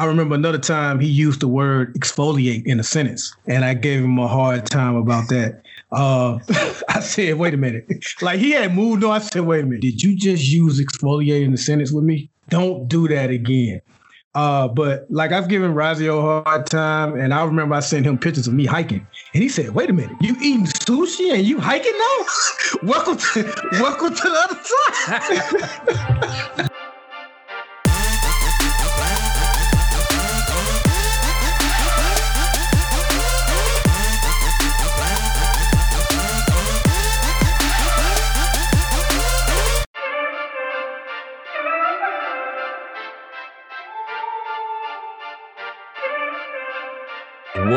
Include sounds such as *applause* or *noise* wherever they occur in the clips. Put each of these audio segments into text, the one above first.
I remember another time he used the word exfoliate in a sentence, and I gave him a hard time about that. Uh, *laughs* I said, wait a minute. Like he had moved on. I said, wait a minute. Did you just use exfoliate in the sentence with me? Don't do that again. Uh, but like I've given Razio a hard time, and I remember I sent him pictures of me hiking, and he said, "Wait a minute, you eating sushi and you hiking now? *laughs* welcome to welcome to the other side." *laughs*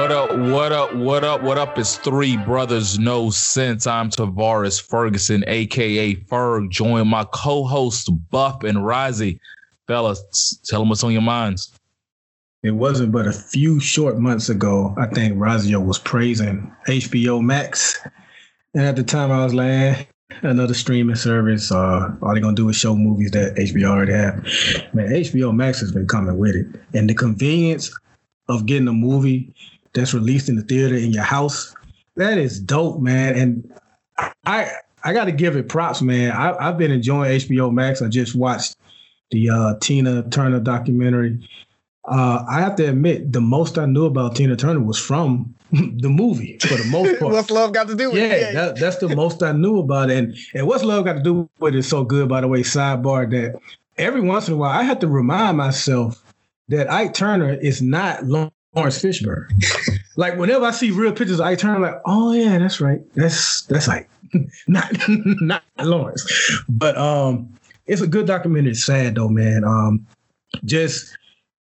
What up, what up, what up, what up? It's three brothers, no sense. I'm Tavares Ferguson, aka Ferg. Join my co-host Buff and Risey. Fellas, tell them what's on your minds. It wasn't but a few short months ago, I think Razio was praising HBO Max. And at the time I was like, eh, another streaming service. Uh, all they're gonna do is show movies that HBO already have. Man, HBO Max has been coming with it. And the convenience of getting a movie that's released in the theater in your house. That is dope, man. And I I got to give it props, man. I, have been enjoying HBO Max. I just watched the uh, Tina Turner documentary. Uh, I have to admit, the most I knew about Tina Turner was from *laughs* the movie for the most *laughs* part. what's love got to do with yeah, it? Yeah, that, that's the most I knew about it. And, and what's love got to do with it so good, by the way, sidebar, that every once in a while I have to remind myself that Ike Turner is not Laurence Fishburne. *laughs* like whenever I see real pictures, I turn like, oh yeah, that's right. That's that's like *laughs* not *laughs* not Lawrence. But um it's a good documentary. It's sad though, man. Um just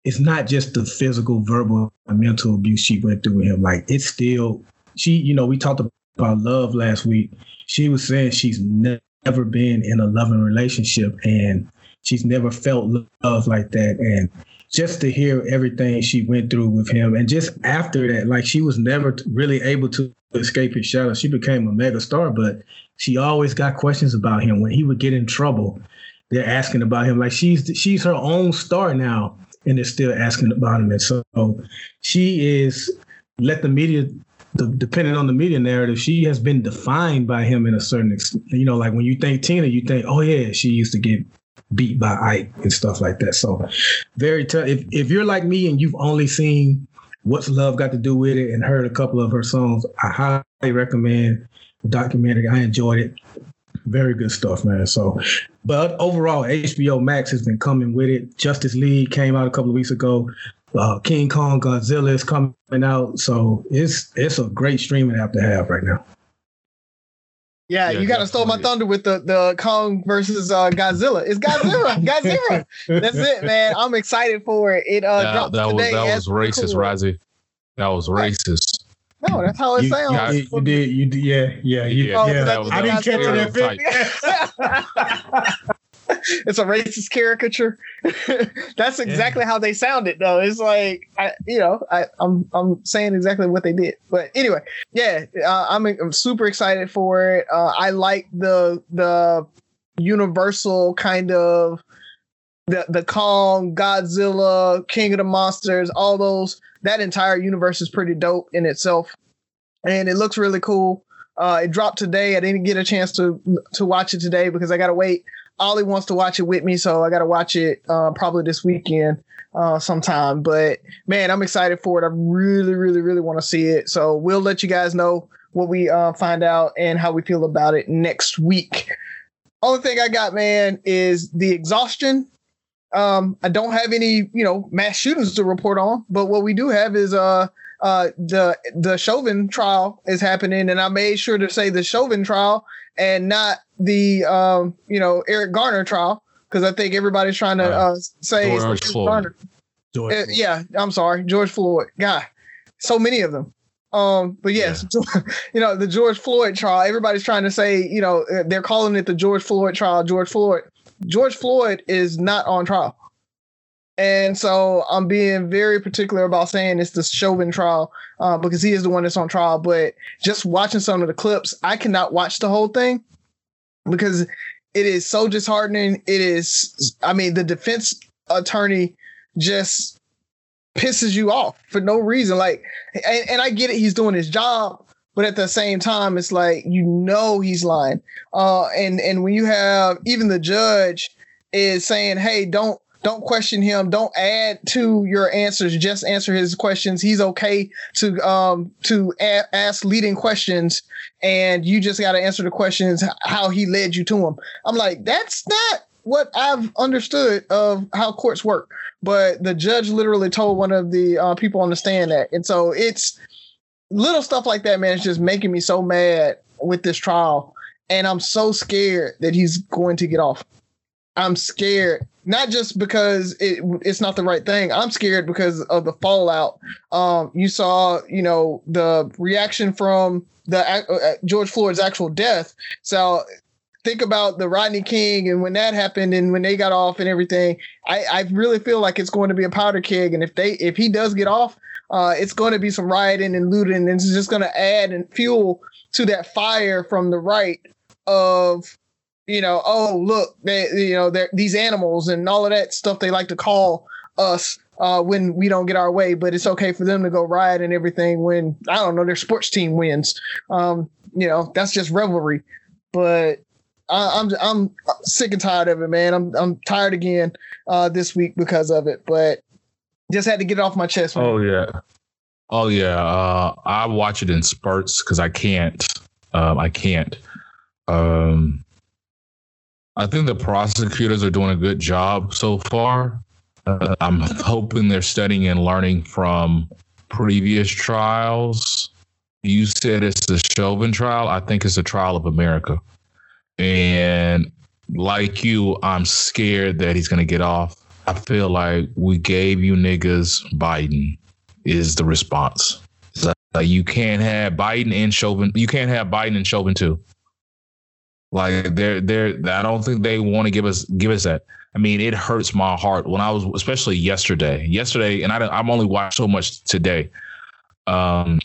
it's not just the physical, verbal, and mental abuse she went through with him. Like it's still she, you know, we talked about love last week. She was saying she's never been in a loving relationship and she's never felt love like that. And just to hear everything she went through with him, and just after that, like she was never really able to escape his shadow. She became a mega star, but she always got questions about him when he would get in trouble. They're asking about him, like she's she's her own star now, and they're still asking about him. And so she is let the media the, depending on the media narrative, she has been defined by him in a certain. You know, like when you think Tina, you think, oh yeah, she used to get beat by Ike and stuff like that. So very tough. If if you're like me and you've only seen What's Love Got to Do with It and heard a couple of her songs, I highly recommend the documentary. I enjoyed it. Very good stuff, man. So, but overall, HBO Max has been coming with it. Justice League came out a couple of weeks ago. Uh, King Kong Godzilla is coming out, so it's it's a great streaming app to have right now. Yeah, yeah you got to steal my thunder with the the Kong versus uh, Godzilla. It's Godzilla, *laughs* Godzilla. That's it, man. I'm excited for it. It uh, that, dropped that today. was that was racist, cool. That was racist. No, that's how it you, sounds. You, you, did, you did, yeah, yeah, you, yeah. Oh, yeah. That, I didn't catch it that *laughs* *laughs* it's a racist caricature. *laughs* That's exactly yeah. how they sounded, though. It's like I, you know, I, I'm I'm saying exactly what they did. But anyway, yeah, uh, I'm I'm super excited for it. Uh, I like the the universal kind of the the Kong, Godzilla, King of the Monsters, all those. That entire universe is pretty dope in itself, and it looks really cool. Uh, it dropped today. I didn't get a chance to to watch it today because I got to wait Ollie wants to watch it with me, so I got to watch it uh, probably this weekend uh, sometime. But man, I'm excited for it. I really, really, really want to see it. So we'll let you guys know what we uh, find out and how we feel about it next week. Only thing I got, man, is the exhaustion. Um, I don't have any, you know, mass shootings to report on, but what we do have is uh uh the the Chauvin trial is happening, and I made sure to say the Chauvin trial and not the um, you know Eric Garner trial because I think everybody's trying to uh, say George Floyd. Garner. George uh, yeah, I'm sorry, George Floyd. Guy, so many of them. Um, but yes, yeah. *laughs* you know the George Floyd trial. Everybody's trying to say, you know, uh, they're calling it the George Floyd trial. George Floyd. George Floyd is not on trial. And so I'm being very particular about saying it's the Chauvin trial uh, because he is the one that's on trial. But just watching some of the clips, I cannot watch the whole thing because it is so disheartening. It is, I mean, the defense attorney just pisses you off for no reason. Like, and, and I get it, he's doing his job, but at the same time, it's like you know he's lying. Uh, and and when you have even the judge is saying, "Hey, don't don't question him. Don't add to your answers. Just answer his questions. He's okay to um to a- ask leading questions, and you just got to answer the questions how he led you to him. I'm like, that's not what I've understood of how courts work. But the judge literally told one of the uh, people on the stand that, and so it's little stuff like that, man. It's just making me so mad with this trial, and I'm so scared that he's going to get off. I'm scared, not just because it, it's not the right thing. I'm scared because of the fallout. Um, you saw, you know, the reaction from the uh, George Floyd's actual death. So think about the Rodney King and when that happened and when they got off and everything. I, I really feel like it's going to be a powder keg, and if they if he does get off, uh, it's going to be some rioting and looting, and it's just going to add and fuel to that fire from the right of you know, oh look, they you know these animals and all of that stuff they like to call us uh, when we don't get our way, but it's okay for them to go riot and everything when I don't know their sports team wins. Um, you know, that's just revelry. But I, I'm I'm sick and tired of it, man. I'm I'm tired again uh, this week because of it, but just had to get it off my chest. Man. Oh yeah, oh yeah. Uh, I watch it in spurts because I can't. Um, I can't. Um, I think the prosecutors are doing a good job so far. Uh, I'm hoping they're studying and learning from previous trials. You said it's the Chauvin trial. I think it's a trial of America. And like you, I'm scared that he's going to get off. I feel like we gave you niggas Biden is the response. like you can't have Biden and Chauvin. You can't have Biden and Chauvin too. Like they're they're I don't think they want to give us give us that. I mean, it hurts my heart when I was especially yesterday. Yesterday, and I I'm only watched so much today. Um,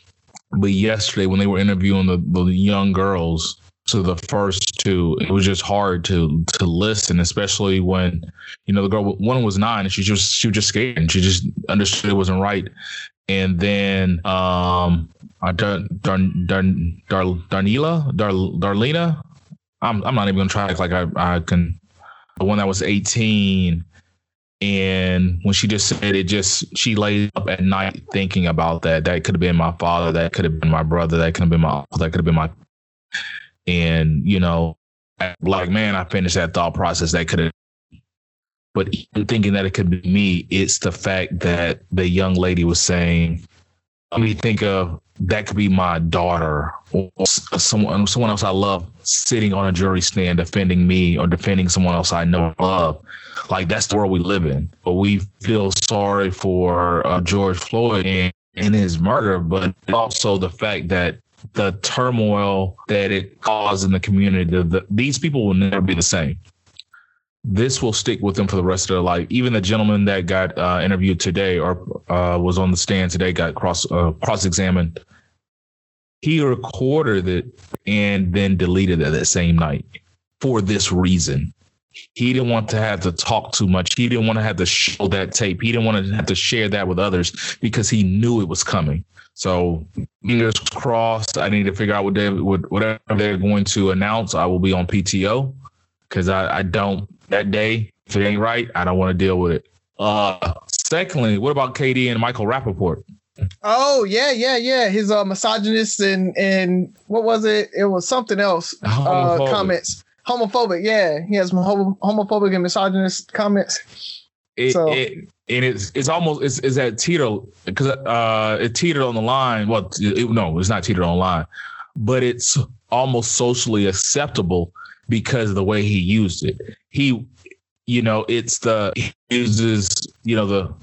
but yesterday when they were interviewing the, the young girls, so the first two, it was just hard to to listen, especially when you know the girl one was nine and she just she was just scared and she just understood it wasn't right. And then um, I Dar, Dar, Dar, Dar, Darnila, Dar, Darlena, I'm I'm not even gonna try like I I can. The one that was 18, and when she just said it, just she laid up at night thinking about that. That could have been my father. That could have been my brother. That could have been my uncle. That could have been my. And you know, like man, I finished that thought process. That could have. But thinking that it could be me, it's the fact that the young lady was saying, me think of that could be my daughter or someone someone else I love sitting on a jury stand defending me or defending someone else I know love. Like that's the world we live in. But we feel sorry for uh, George Floyd and, and his murder, but also the fact that the turmoil that it caused in the community. The, the, these people will never be the same this will stick with them for the rest of their life. Even the gentleman that got uh, interviewed today or uh, was on the stand today got cross uh, cross examined. He recorded it and then deleted it that same night for this reason. He didn't want to have to talk too much. He didn't want to have to show that tape. He didn't want to have to share that with others because he knew it was coming. So fingers crossed. I need to figure out what they, what whatever they're going to announce. I will be on PTO because I, I don't that day. If it ain't right, I don't want to deal with it. Uh, secondly, what about KD and Michael Rapaport? Oh yeah, yeah, yeah. His uh, misogynist and and what was it? It was something else. Uh, comments homophobic. Yeah, he has homophobic and misogynist comments. It, so. it and it's it's almost it's, it's that teeter because uh it teetered on the line. Well, it, no, it's not teetered on the line, but it's almost socially acceptable because of the way he used it. He, you know, it's the he uses, you know, the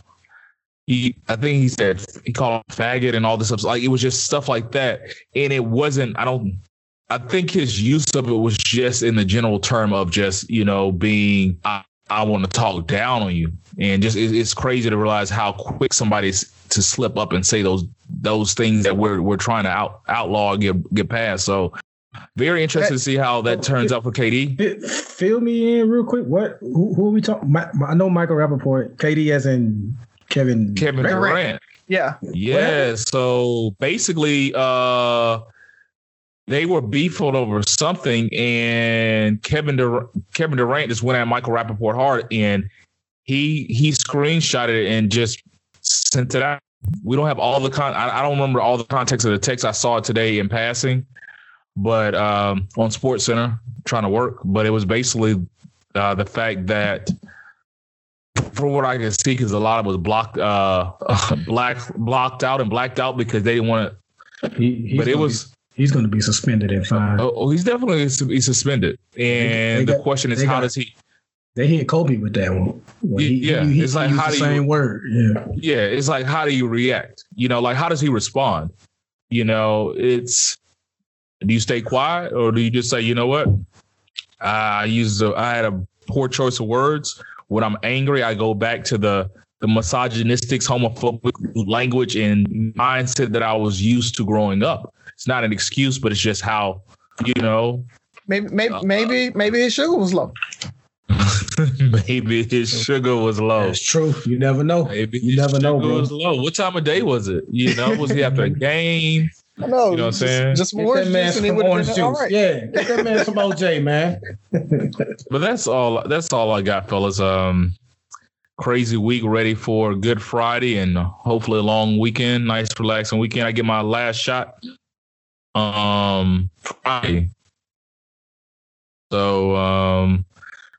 he I think he said he called faggot and all this stuff. Like it was just stuff like that. And it wasn't, I don't I think his use of it was just in the general term of just, you know, being I, I want to talk down on you. And just it, it's crazy to realize how quick somebody's to slip up and say those those things that we're we're trying to out outlaw get get past. So very interested to see how that turns out for KD. Fill me in real quick. What? Who, who are we talking? I know Michael Rapaport, KD as in Kevin Kevin Durant. Durant. Yeah. Yeah. So basically, uh, they were beefing over something, and Kevin Dur- Kevin Durant just went at Michael Rapaport hard, and he he screenshotted it and just sent it out. We don't have all the con. I, I don't remember all the context of the text. I saw it today in passing, but um, on Sports Center trying to work. But it was basically uh, the fact that from what I can see, because a lot of it was blocked, uh, *laughs* black blocked out and blacked out because they didn't want to. He, But it was be, he's going to be suspended and fined. oh, oh, he's definitely he's suspended. And they the question is, how got- does he? They hit Kobe with that one. When he, Yeah, he, he, it's like, how the do you- same word. Yeah, Yeah, it's like how do you react? You know, like how does he respond? You know, it's do you stay quiet or do you just say, you know what? I used a, I had a poor choice of words. When I'm angry, I go back to the the misogynistic, homophobic language and mindset that I was used to growing up. It's not an excuse, but it's just how you know. Maybe maybe Uh, maybe maybe his sugar was low. *laughs* maybe his sugar was low. that's true. You never know. Maybe You his never know, bro. was low. What time of day was it? You know, was he after a *laughs* game? I know. You know what I'm saying? Just Get orange that man juice and it some orange juice. all right. Yeah, get that man some OJ, man. *laughs* But that's all. That's all I got, fellas. Um, crazy week, ready for Good Friday and hopefully a long weekend, nice relaxing weekend. I get my last shot. Um, Friday. So um,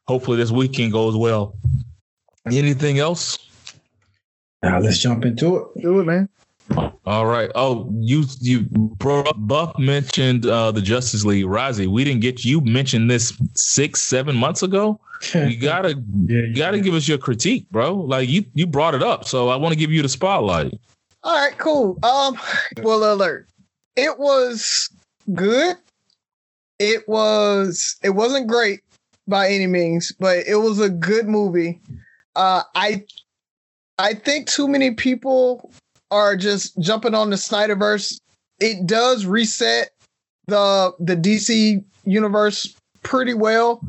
hopefully this weekend goes well. Anything else? Now let's jump into it. Do it, man. All right. Oh, you you bro, Buff mentioned uh, the Justice League. Razi, we didn't get you mentioned this six, seven months ago. *laughs* You gotta yeah, you gotta give us your critique, bro. Like you you brought it up, so I want to give you the spotlight. All right, cool. Um, well, alert. It was good. It was. It wasn't great by any means, but it was a good movie. Uh, I, I think too many people are just jumping on the Snyderverse. It does reset the the DC universe pretty well.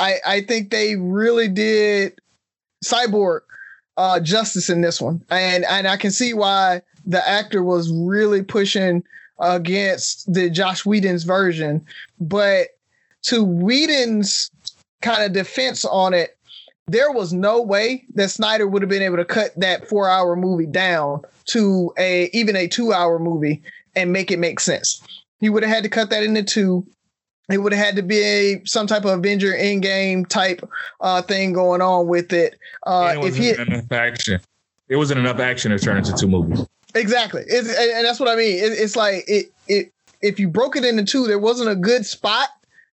I I think they really did Cyborg uh, justice in this one, and and I can see why the actor was really pushing against the Josh Whedon's version, but to Whedon's kind of defense on it, there was no way that Snyder would have been able to cut that four-hour movie down to a even a two-hour movie and make it make sense. He would have had to cut that into two. It would have had to be a, some type of Avenger Endgame type uh, thing going on with it. Uh, it if he wasn't enough action. It wasn't enough action to turn into two movies. Exactly, it's, and, and that's what I mean. It, it's like it, it. If you broke it into two, there wasn't a good spot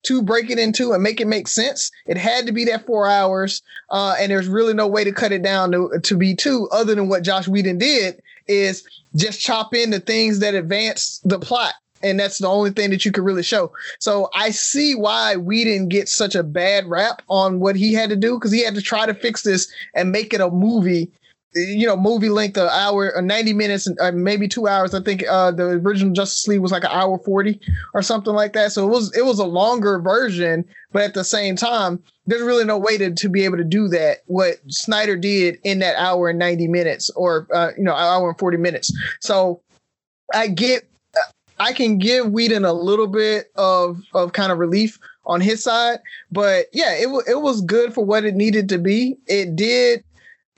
to break it into and make it make sense. It had to be that four hours, uh, and there's really no way to cut it down to to be two, other than what Josh Whedon did is just chop in the things that advance the plot. And that's the only thing that you could really show. So I see why Whedon gets such a bad rap on what he had to do because he had to try to fix this and make it a movie you know, movie length, an hour or 90 minutes, or maybe two hours. I think uh, the original Justice League was like an hour 40 or something like that. So it was it was a longer version, but at the same time, there's really no way to, to be able to do that. What Snyder did in that hour and 90 minutes, or uh, you know, hour and 40 minutes. So I get, I can give Whedon a little bit of of kind of relief on his side, but yeah, it wa- it was good for what it needed to be. It did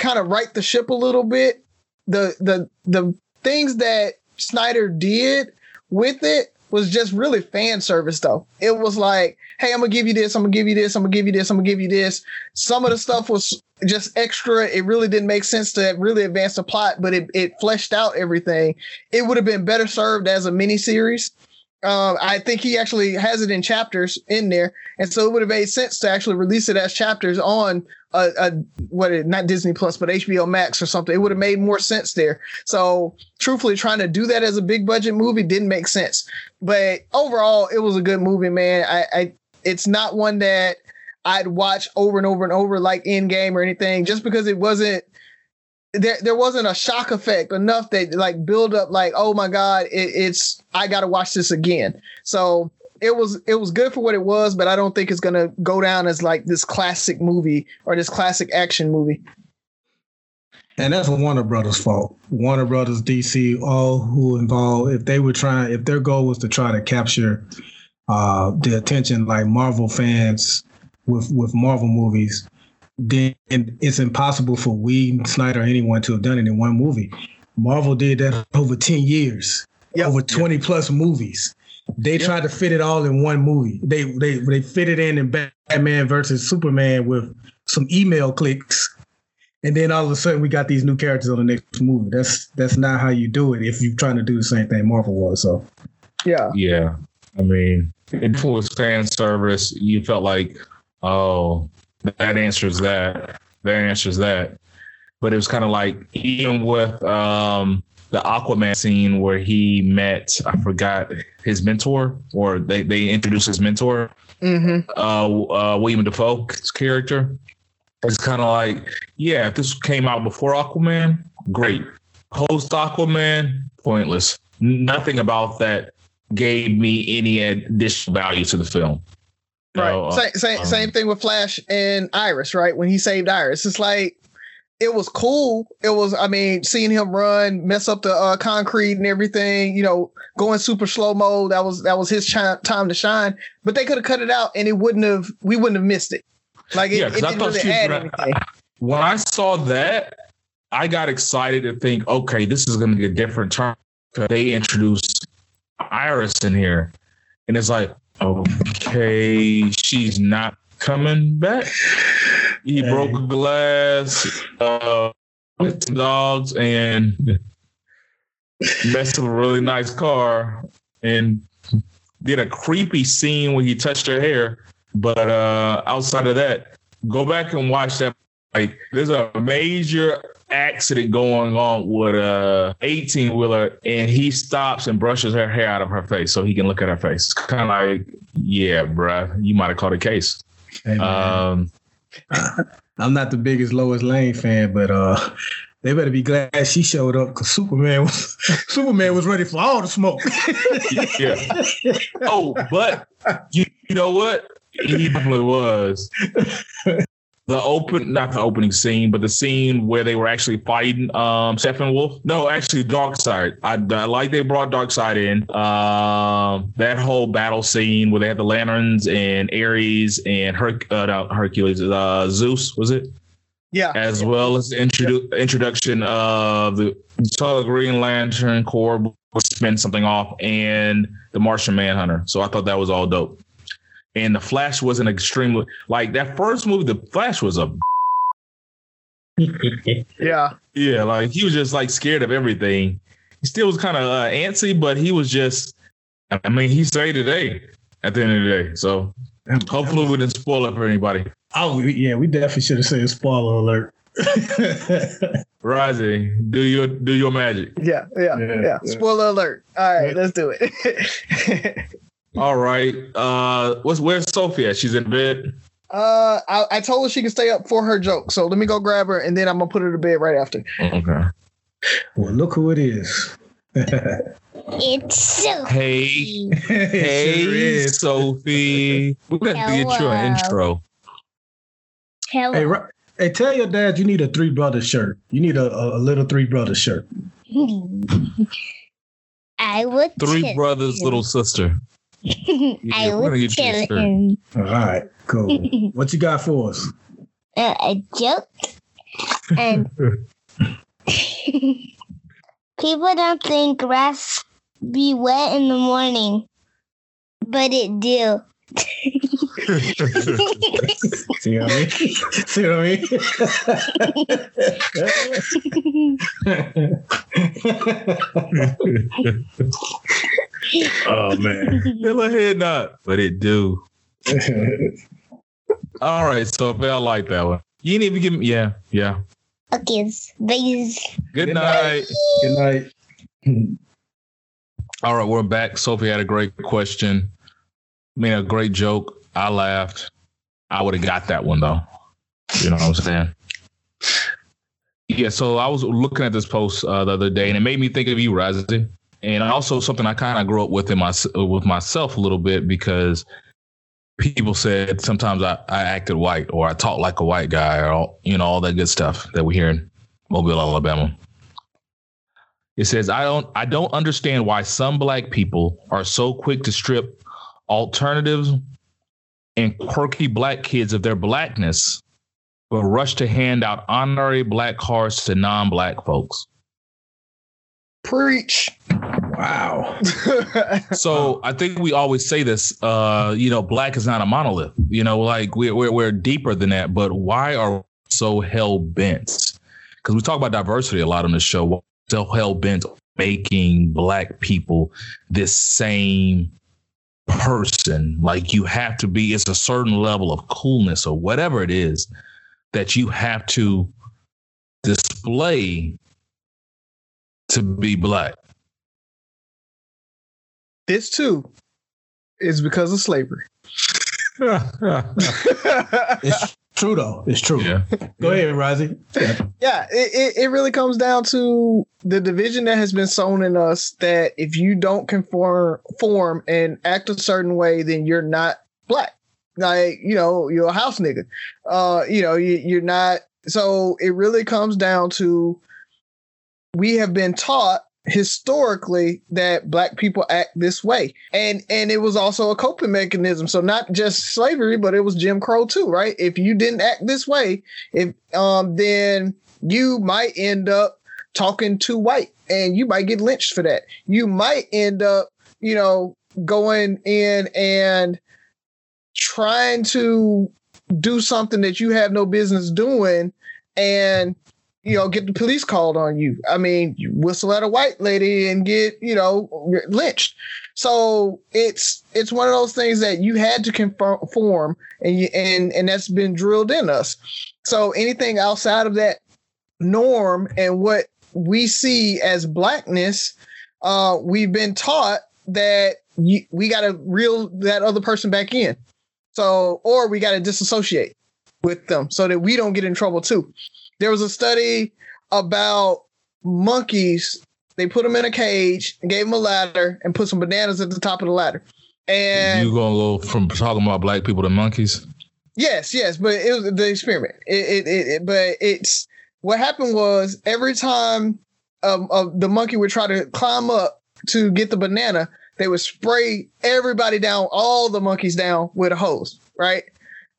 kind of right the ship a little bit. The the the things that Snyder did with it was just really fan service though. It was like, hey, I'm gonna give you this, I'm gonna give you this, I'm gonna give you this, I'm gonna give you this. Some of the stuff was just extra. It really didn't make sense to really advance the plot, but it, it fleshed out everything. It would have been better served as a mini Um, I think he actually has it in chapters in there, and so it would have made sense to actually release it as chapters on a, a what it, not Disney Plus, but HBO Max or something. It would have made more sense there. So, truthfully, trying to do that as a big budget movie didn't make sense. But overall, it was a good movie, man. I, I it's not one that I'd watch over and over and over like Endgame or anything, just because it wasn't there. There wasn't a shock effect enough that like build up like, oh my god, it, it's I got to watch this again. So it was it was good for what it was, but I don't think it's gonna go down as like this classic movie or this classic action movie. And that's Warner Brothers' fault. Warner Brothers, DC, all who involved, if they were trying, if their goal was to try to capture uh, the attention like Marvel fans with with Marvel movies, then it's impossible for we Snyder or anyone to have done it in one movie. Marvel did that over ten years, yep. over twenty yep. plus movies. They yep. tried to fit it all in one movie. They they they fit it in in Batman versus Superman with some email clicks, and then all of a sudden we got these new characters on the next movie. That's that's not how you do it if you're trying to do the same thing Marvel was. So yeah, yeah. I mean, it was fan service. You felt like, oh, that answers that. That answers that. But it was kind of like even with um, the Aquaman scene where he met, I forgot his mentor, or they, they introduced his mentor, mm-hmm. uh, uh, Willem Dafoe's character. It's kind of like, yeah, if this came out before Aquaman, great. Post Aquaman, pointless. Nothing about that gave me any additional value to the film. Right. So, same same, um, same thing with Flash and Iris, right? When he saved Iris, it's like it was cool. It was, I mean, seeing him run, mess up the uh, concrete and everything, you know, going super slow mo. That was that was his time to shine. But they could have cut it out, and it wouldn't have. We wouldn't have missed it. Like it, yeah, it didn't really add anything. *laughs* When I saw that, I got excited to think, okay, this is going to be a different turn. They introduced Iris in here, and it's like, okay, she's not coming back. He hey. broke a glass, uh, dogs, and messed with a really nice car, and did a creepy scene where he touched her hair. But uh, outside of that, go back and watch that. Like, there's a major accident going on with a 18 wheeler and he stops and brushes her hair out of her face so he can look at her face. It's kind of like, yeah, bruh, you might have caught a case. Hey, um, *laughs* I'm not the biggest Lois Lane fan, but uh, they better be glad she showed up because Superman was *laughs* Superman was ready for all the smoke. *laughs* yeah. Oh, but you, you know what? He definitely was the open not the opening scene, but the scene where they were actually fighting um Steppenwolf. No, actually Darkseid. I, I like they brought Darkseid in. Um that whole battle scene where they had the lanterns and Ares and Her- uh, Hercules, uh Zeus, was it? Yeah. As well as the introdu- introduction of the saw Green Lantern Corps spin something off and the Martian Manhunter. So I thought that was all dope and the Flash wasn't extremely like that first movie. The Flash was a *laughs* yeah, yeah, like he was just like scared of everything. He still was kind of uh, antsy, but he was just. I mean, he saved the day at the end of the day. So hopefully, we didn't spoil it for anybody. Oh yeah, we definitely should have said spoiler alert. *laughs* Rising, do your do your magic. Yeah, yeah, yeah. yeah. Spoiler alert. All right, let's do it. *laughs* All right. Uh, what's where's Sophia? She's in bed. Uh, I, I told her she can stay up for her joke. So let me go grab her, and then I'm gonna put her to bed right after. Okay. Well, look who it is. it's Sophie. Hey, *laughs* hey, sure Sophie. We're gonna get you an intro. Hello. Hey, hey, tell your dad you need a three brothers shirt. You need a, a, a little three brothers shirt. *laughs* I would. Three brothers, him. little sister. *laughs* yeah, I would tell him. All right, cool. *laughs* what you got for us? Uh, a joke. And *laughs* people don't think grass be wet in the morning, but it do. *laughs* See what I mean? See what I mean? *laughs* oh man. Still a head nod, but it do. *laughs* All right, so I like that one. You didn't even give me yeah, yeah. Okay, bye. Good, Good night. night. Good night. All right, we're back. Sophie had a great question. Mean, a great joke. I laughed. I would have got that one though. You know what I'm saying? Yeah. So I was looking at this post uh, the other day, and it made me think of you, Razzie, and also something I kind of grew up with in my with myself a little bit because people said sometimes I, I acted white or I talked like a white guy or all, you know all that good stuff that we hear in Mobile, Alabama. It says, I don't I don't understand why some black people are so quick to strip alternatives and quirky black kids of their blackness, will rush to hand out honorary black cards to non-black folks. Preach. Wow. *laughs* So I think we always say this, uh, you know, black is not a monolith. You know, like we're we're, we're deeper than that. But why are we so hell bent? Because we talk about diversity a lot on the show. Why So hell bent making black people this same person. Like you have to be. It's a certain level of coolness or whatever it is that you have to display to be black. this too is because of slavery. *laughs* it's true though. It's true. Yeah. Go ahead, Rozzy. yeah, it, it, it really comes down to the division that has been sown in us that if you don't conform form and act a certain way, then you're not black. Like, you know, you're a house nigga. Uh, you know, you, you're not so it really comes down to we have been taught historically that black people act this way. And and it was also a coping mechanism. So not just slavery but it was jim crow too right? If you didn't act this way if um then you might end up talking too white and you might get lynched for that. You might end up you know going in and trying to do something that you have no business doing and you know, get the police called on you. I mean, you whistle at a white lady and get, you know, lynched. So it's it's one of those things that you had to conform, and you, and and that's been drilled in us. So anything outside of that norm and what we see as blackness, uh, we've been taught that you, we got to reel that other person back in. So, or we got to disassociate with them so that we don't get in trouble too there was a study about monkeys. They put them in a cage, and gave them a ladder, and put some bananas at the top of the ladder. And you gonna go from talking about black people to monkeys? Yes, yes, but it was the experiment. It, it, it, it but it's what happened was every time um, uh, the monkey would try to climb up to get the banana, they would spray everybody down, all the monkeys down with a hose, right?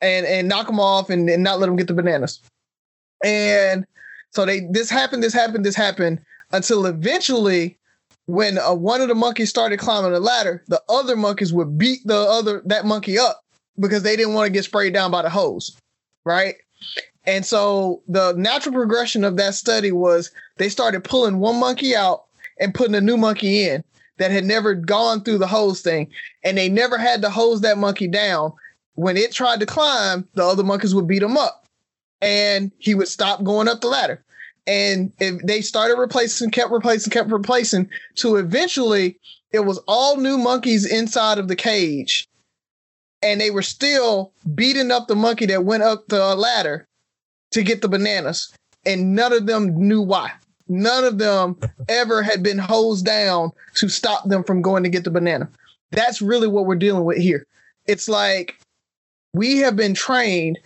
And and knock them off and, and not let them get the bananas. And so they this happened, this happened, this happened until eventually when uh, one of the monkeys started climbing the ladder, the other monkeys would beat the other that monkey up because they didn't want to get sprayed down by the hose, right? And so the natural progression of that study was they started pulling one monkey out and putting a new monkey in that had never gone through the hose thing, and they never had to hose that monkey down. When it tried to climb, the other monkeys would beat him up and he would stop going up the ladder. And if they started replacing, kept replacing, kept replacing, to eventually it was all new monkeys inside of the cage, and they were still beating up the monkey that went up the ladder to get the bananas, and none of them knew why. None of them *laughs* ever had been hosed down to stop them from going to get the banana. That's really what we're dealing with here. It's like we have been trained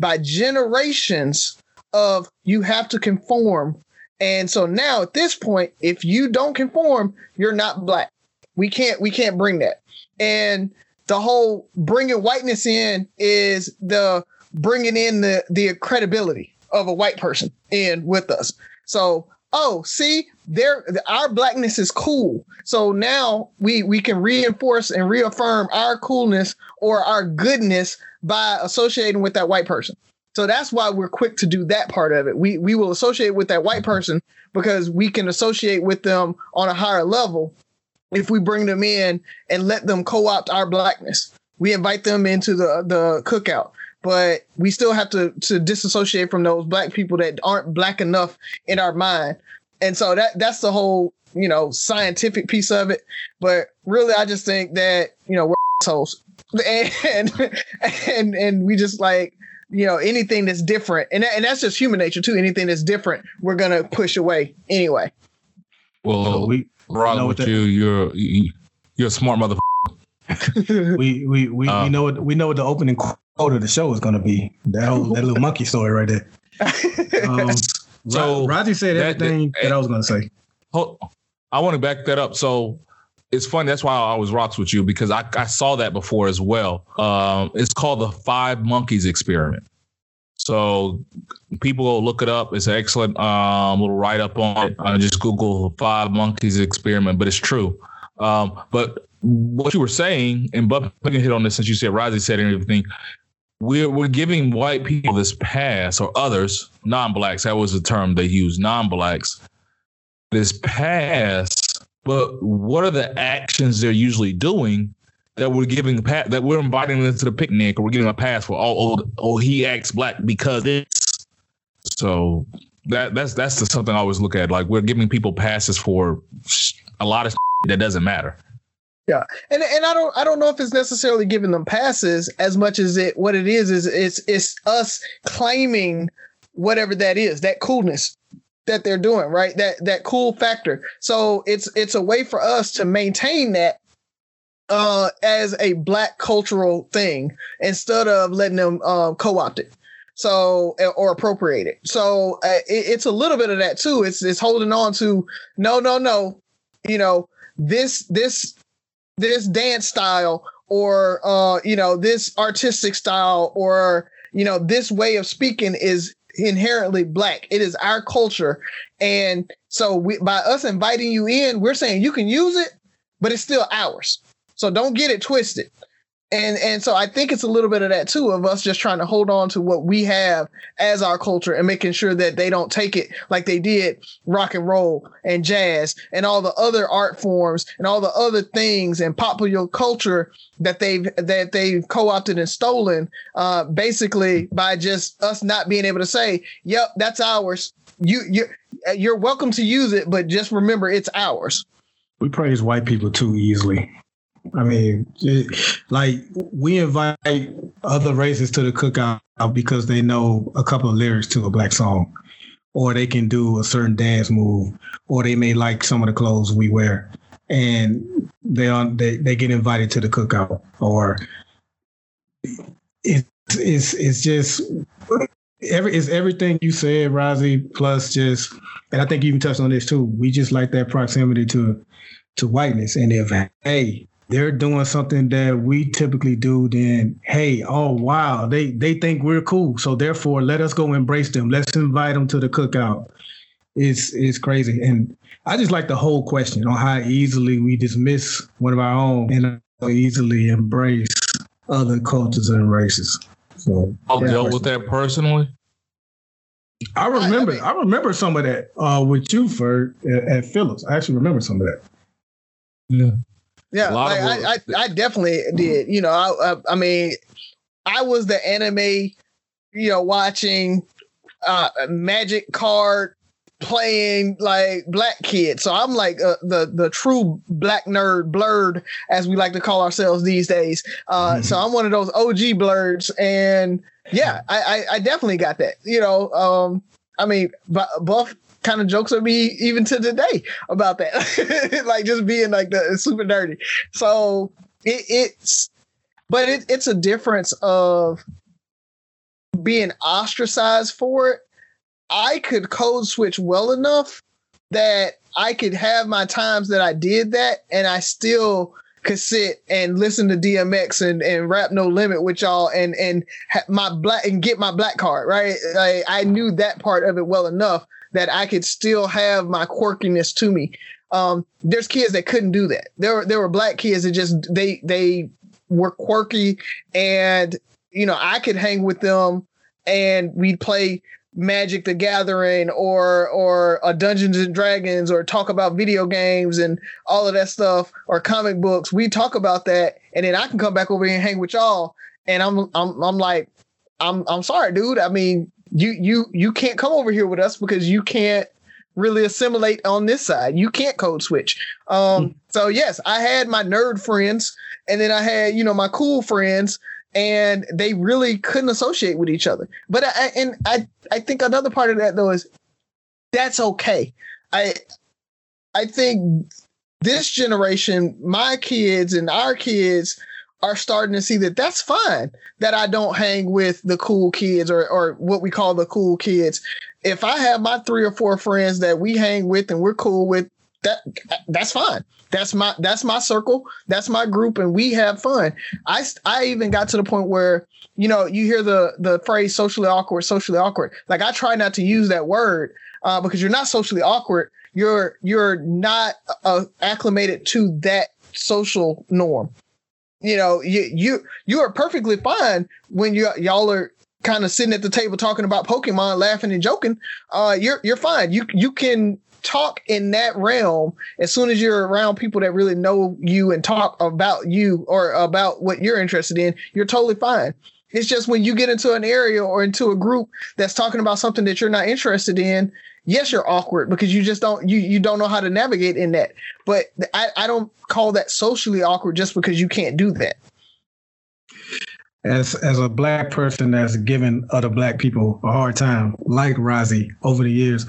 by generations of you have to conform. And so now at this point, if you don't conform, you're not black. We can't we can't bring that. And the whole bringing whiteness in is the bringing in the the credibility of a white person in with us. So, oh, see, there our blackness is cool. So now we we can reinforce and reaffirm our coolness or our goodness by associating with that white person. So that's why we're quick to do that part of it. We we will associate with that white person because we can associate with them on a higher level if we bring them in and let them co-opt our blackness. We invite them into the the cookout, but we still have to to disassociate from those black people that aren't black enough in our mind. And so that that's the whole, you know, scientific piece of it. But really I just think that, you know, we're assholes. *laughs* And and and we just like you know anything that's different and, and that's just human nature too anything that's different we're gonna push away anyway Well, So we Rob, know with that- you, you're you- you're a smart mother. *laughs* we we we, Uh, we know what we know what the opening quote of the show is going to be. That whole that little monkey story right there. *laughs* Um, So Raji said that- everything that, that- I was going to say. Hold, I want to back that up. So it's funny. That's why I was rocks with you because I, I saw that before as well. Um, it's called the Five Monkeys Experiment. So people go look it up. It's an excellent um, little write up on it. Uh, just Google Five Monkeys Experiment, but it's true. Um, but what you were saying, and Bub can hit on this since you said Razi said and everything. We're we're giving white people this pass or others, non-blacks. That was the term they used, non-blacks this pass, but what are the actions they're usually doing that we're giving that we're inviting them to the picnic or we're giving a pass for all old oh he acts black because it's so that that's that's the something I always look at like we're giving people passes for a lot of *laughs* that doesn't matter. And and I don't I don't know if it's necessarily giving them passes as much as it what it is is it's it's us claiming whatever that is that coolness that they're doing right? That that cool factor. So it's it's a way for us to maintain that uh as a black cultural thing instead of letting them um co-opt it. So or appropriate it. So uh, it, it's a little bit of that too. It's it's holding on to no no no. You know this this this dance style or uh you know this artistic style or you know this way of speaking is inherently black. It is our culture. And so we by us inviting you in we're saying you can use it but it's still ours. So don't get it twisted and and so i think it's a little bit of that too of us just trying to hold on to what we have as our culture and making sure that they don't take it like they did rock and roll and jazz and all the other art forms and all the other things and popular culture that they've that they've co-opted and stolen uh basically by just us not being able to say yep that's ours you you you're welcome to use it but just remember it's ours We praise white people too easily. I mean, like we invite other races to the cookout because they know a couple of lyrics to a black song, or they can do a certain dance move, or they may like some of the clothes we wear, and they on they, they get invited to the cookout, or it's it's it's just every it's everything you said, Rozzy, plus just and I think you even touched on this too. We just like that proximity to to whiteness. And if hey, they're doing something that we typically do, then hey, oh wow, they they think we're cool. So therefore, let us go embrace them. Let's invite them to the cookout. It's it's crazy, and I just like the whole question on how easily we dismiss one of our own and how easily embrace other cultures and races. So I've yeah. dealt with that personally. I remember, mean- I, remember some of that uh, with you for at, at Phillips. I actually remember some of that. Yeah. Yeah, A lot like, of I, I, I definitely did. You know, I, I, I mean, I was the anime, you know, watching uh, Magic card playing like black kids. So I'm like uh, the the true black nerd, blerd as we like to call ourselves these days. Uh, So I'm one of those OG blerds, and yeah, I, I, I definitely got that. You know, um, I mean, Bu- Buff kind of jokes with me even to today about that, *laughs* like just being like the super dirty. So it, it's, but it, it's a difference of being ostracized for it. I could code switch well enough that I could have my times that I did that, and I still could sit and listen to DMX and, and rap no limit with y'all and and ha- my black and get my black card right. Like, I knew that part of it well enough that I could still have my quirkiness to me. Um, there's kids that couldn't do that. There were there were black kids that just they they were quirky and you know I could hang with them and we'd play Magic the Gathering or or a Dungeons and Dragons or talk about video games and all of that stuff or comic books. We talk about that and then I can come back over here and hang with y'all and I'm I'm I'm like I'm I'm sorry, dude. I mean, you you you can't come over here with us because you can't really assimilate on this side. You can't code switch. Um, so yes, I had my nerd friends, and then I had you know my cool friends, and they really couldn't associate with each other. But I and I I think another part of that though is that's okay. I I think this generation, my kids and our kids are starting to see that that's fine that I don't hang with the cool kids or or what we call the cool kids. If I have my three or four friends that we hang with and we're cool with, that that's fine. That's my that's my circle. That's my group, and we have fun. I I even got to the point where you know you hear the the phrase socially awkward, socially awkward. Like I try not to use that word uh, because you're not socially awkward. You're you're not uh, acclimated to that social norm. You know, you you you are perfectly fine when you y'all are kind of sitting at the table talking about Pokemon, laughing and joking. Uh, you're you're fine. You you can talk in that realm as soon as you're around people that really know you and talk about you or about what you're interested in. You're totally fine. It's just when you get into an area or into a group that's talking about something that you're not interested in, yes, you're awkward because you just don't you you don't know how to navigate in that. But I, I don't call that socially awkward just because you can't do that. As as a black person that's given other black people a hard time, like Rozzy over the years,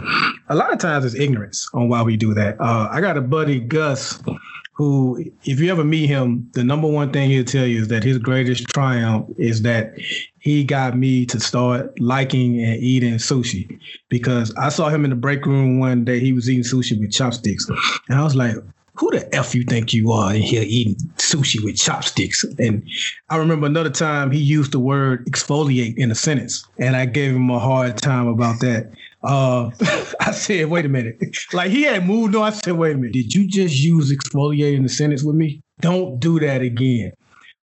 a lot of times it's ignorance on why we do that. Uh, I got a buddy Gus who, if you ever meet him, the number one thing he'll tell you is that his greatest triumph is that he got me to start liking and eating sushi because I saw him in the break room one day. He was eating sushi with chopsticks, and I was like, "Who the f you think you are in here eating sushi with chopsticks?" And I remember another time he used the word exfoliate in a sentence, and I gave him a hard time about that. Uh, *laughs* I said, wait a minute. Like he had moved on. I said, wait a minute. Did you just use exfoliate in the sentence with me? Don't do that again.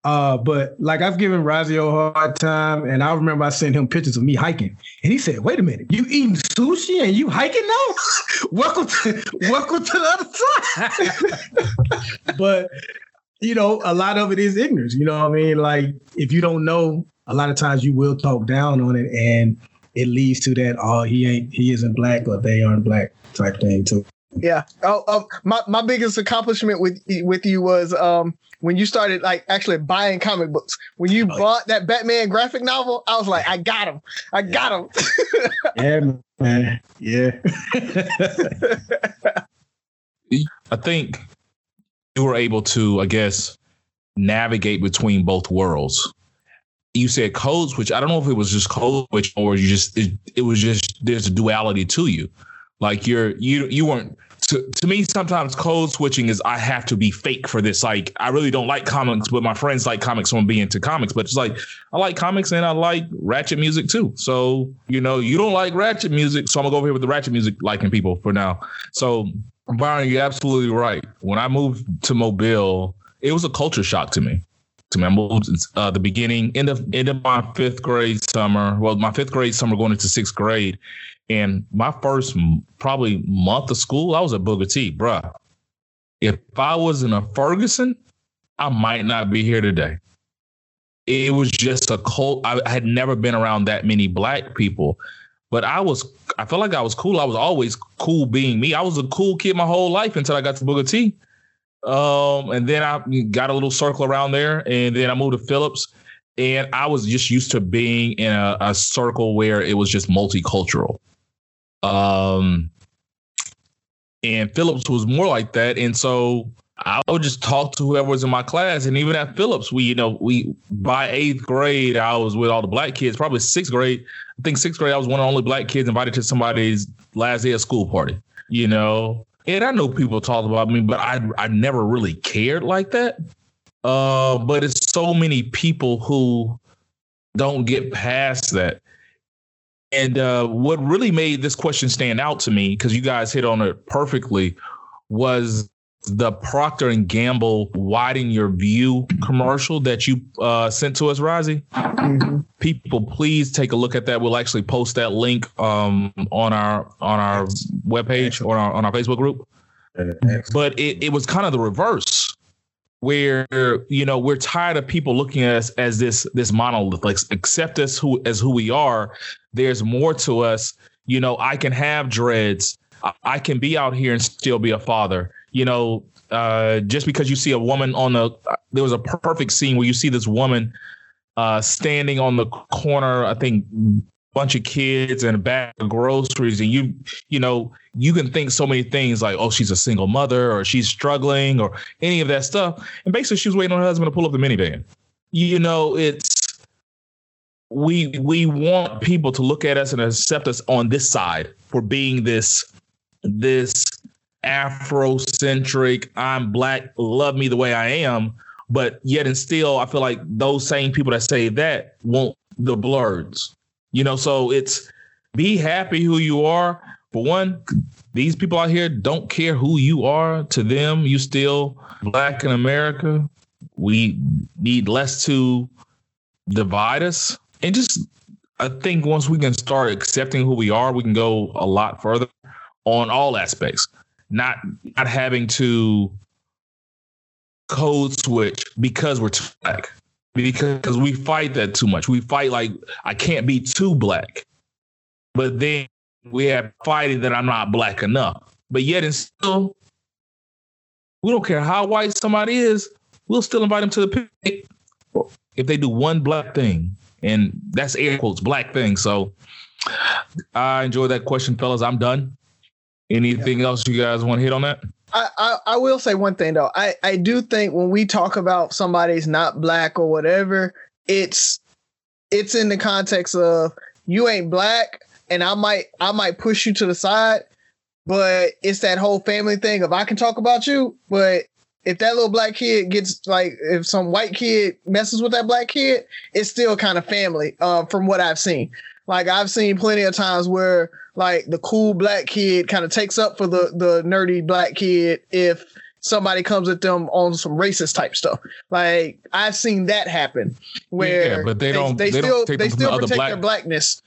Uh, but like I've given Rozzy a hard time, and I remember I sent him pictures of me hiking, and he said, "Wait a minute, you eating sushi and you hiking now? *laughs* welcome to *laughs* welcome to the other side." *laughs* but you know, a lot of it is ignorance. You know what I mean? Like if you don't know, a lot of times you will talk down on it, and it leads to that. Oh, he ain't, he isn't black, or they aren't black type thing too. Yeah. Oh, oh, my my biggest accomplishment with with you was um when you started like actually buying comic books. When you oh, bought that Batman graphic novel, I was like, I got him. I got him. yeah, *laughs* man. Yeah. I think you were able to, I guess, navigate between both worlds. You said code switch. I don't know if it was just code switch or you just it, it was just there's a duality to you. Like you're you you weren't to, to me sometimes code switching is I have to be fake for this. Like I really don't like comics, but my friends like comics from being into comics. But it's like I like comics and I like ratchet music too. So you know you don't like ratchet music, so I'm gonna go over here with the ratchet music liking people for now. So Byron, you're absolutely right. When I moved to Mobile, it was a culture shock to me. To me, I moved uh, the beginning, end of end of my fifth grade summer. Well, my fifth grade summer going into sixth grade, and my first probably month of school, I was at Booker T, bruh. If I was in a Ferguson, I might not be here today. It was just a cult. I had never been around that many black people, but I was, I felt like I was cool. I was always cool being me. I was a cool kid my whole life until I got to Booker T. Um, and then I got a little circle around there, and then I moved to Phillips, and I was just used to being in a, a circle where it was just multicultural. Um, and Phillips was more like that. And so I would just talk to whoever was in my class. And even at Phillips, we, you know, we by eighth grade, I was with all the black kids. Probably sixth grade, I think sixth grade, I was one of the only black kids invited to somebody's last day of school party, you know. And I know people talk about me, but I I never really cared like that. Uh, but it's so many people who don't get past that. And uh, what really made this question stand out to me, because you guys hit on it perfectly, was the Procter and Gamble "Widen Your View" commercial that you uh, sent to us, Rozzy. Mm-hmm. People, please take a look at that. We'll actually post that link um, on our on our webpage or on our, on our Facebook group. But it, it was kind of the reverse where you know we're tired of people looking at us as this this monolith like accept us who as who we are. There's more to us. You know i can have dreads. I can be out here and still be a father. You know uh, just because you see a woman on the there was a perfect scene where you see this woman uh, standing on the corner i think bunch of kids and a bag of groceries and you you know you can think so many things like oh she's a single mother or she's struggling or any of that stuff and basically she was waiting on her husband to pull up the minivan you know, it's we we want people to look at us and accept us on this side for being this this Afrocentric, I'm black, love me the way I am. But yet and still, I feel like those same people that say that want the blerds. You know, so it's be happy who you are. For one, these people out here don't care who you are. To them, you still black in America. We need less to divide us. And just I think once we can start accepting who we are, we can go a lot further on all aspects. Not not having to code switch because we're black. Because we fight that too much. We fight like I can't be too black. But then we have fighting that I'm not black enough. But yet and still, we don't care how white somebody is, we'll still invite them to the picnic if they do one black thing. And that's air quotes, black thing. So I enjoy that question, fellas. I'm done. Anything yeah. else you guys want to hit on that? I, I, I will say one thing though. I, I do think when we talk about somebody's not black or whatever, it's it's in the context of you ain't black and I might I might push you to the side, but it's that whole family thing of I can talk about you, but if that little black kid gets like if some white kid messes with that black kid, it's still kind of family, uh, from what I've seen. Like I've seen plenty of times where like the cool black kid kind of takes up for the the nerdy black kid if somebody comes at them on some racist type stuff. Like I've seen that happen where yeah, but they, don't they, they still don't they still protect black, their blackness.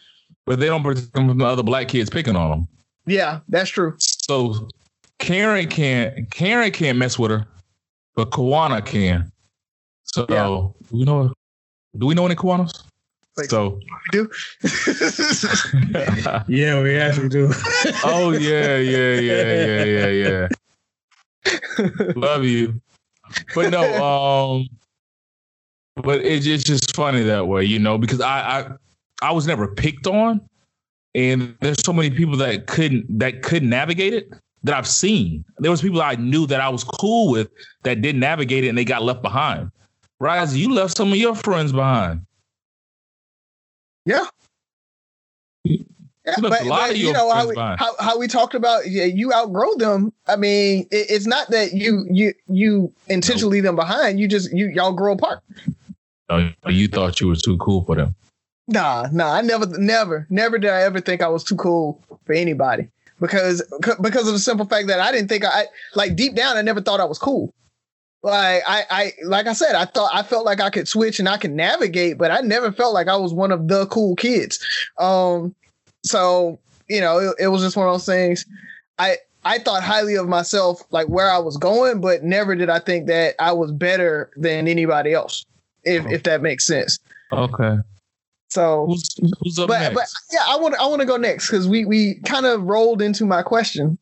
But they don't protect them from the other black kids picking on them. Yeah, that's true. So Karen can't Karen can't mess with her, but Kawana can. So yeah. we know do we know any Kawanas? Like, so do *laughs* yeah, we actually do. oh yeah, yeah, yeah, yeah, yeah, yeah. Love you, but no, *laughs* um, but it's it's just funny that way, you know, because I I I was never picked on, and there's so many people that couldn't that couldn't navigate it that I've seen. There was people I knew that I was cool with that didn't navigate it and they got left behind. Rise, you left some of your friends behind. Yeah. Yeah, but, but you know how we, how, how we talked about yeah, you outgrow them. I mean, it, it's not that you you you intentionally leave them behind. You just you y'all grow apart. Oh, you thought you were too cool for them. Nah, nah. I never, never, never did I ever think I was too cool for anybody because because of the simple fact that I didn't think I like deep down I never thought I was cool like I, I like I said, I thought I felt like I could switch and I could navigate, but I never felt like I was one of the cool kids. Um, so you know, it, it was just one of those things. I I thought highly of myself, like where I was going, but never did I think that I was better than anybody else. If if that makes sense. Okay. So who's, who's up but, next? But yeah, I want I want to go next because we we kind of rolled into my question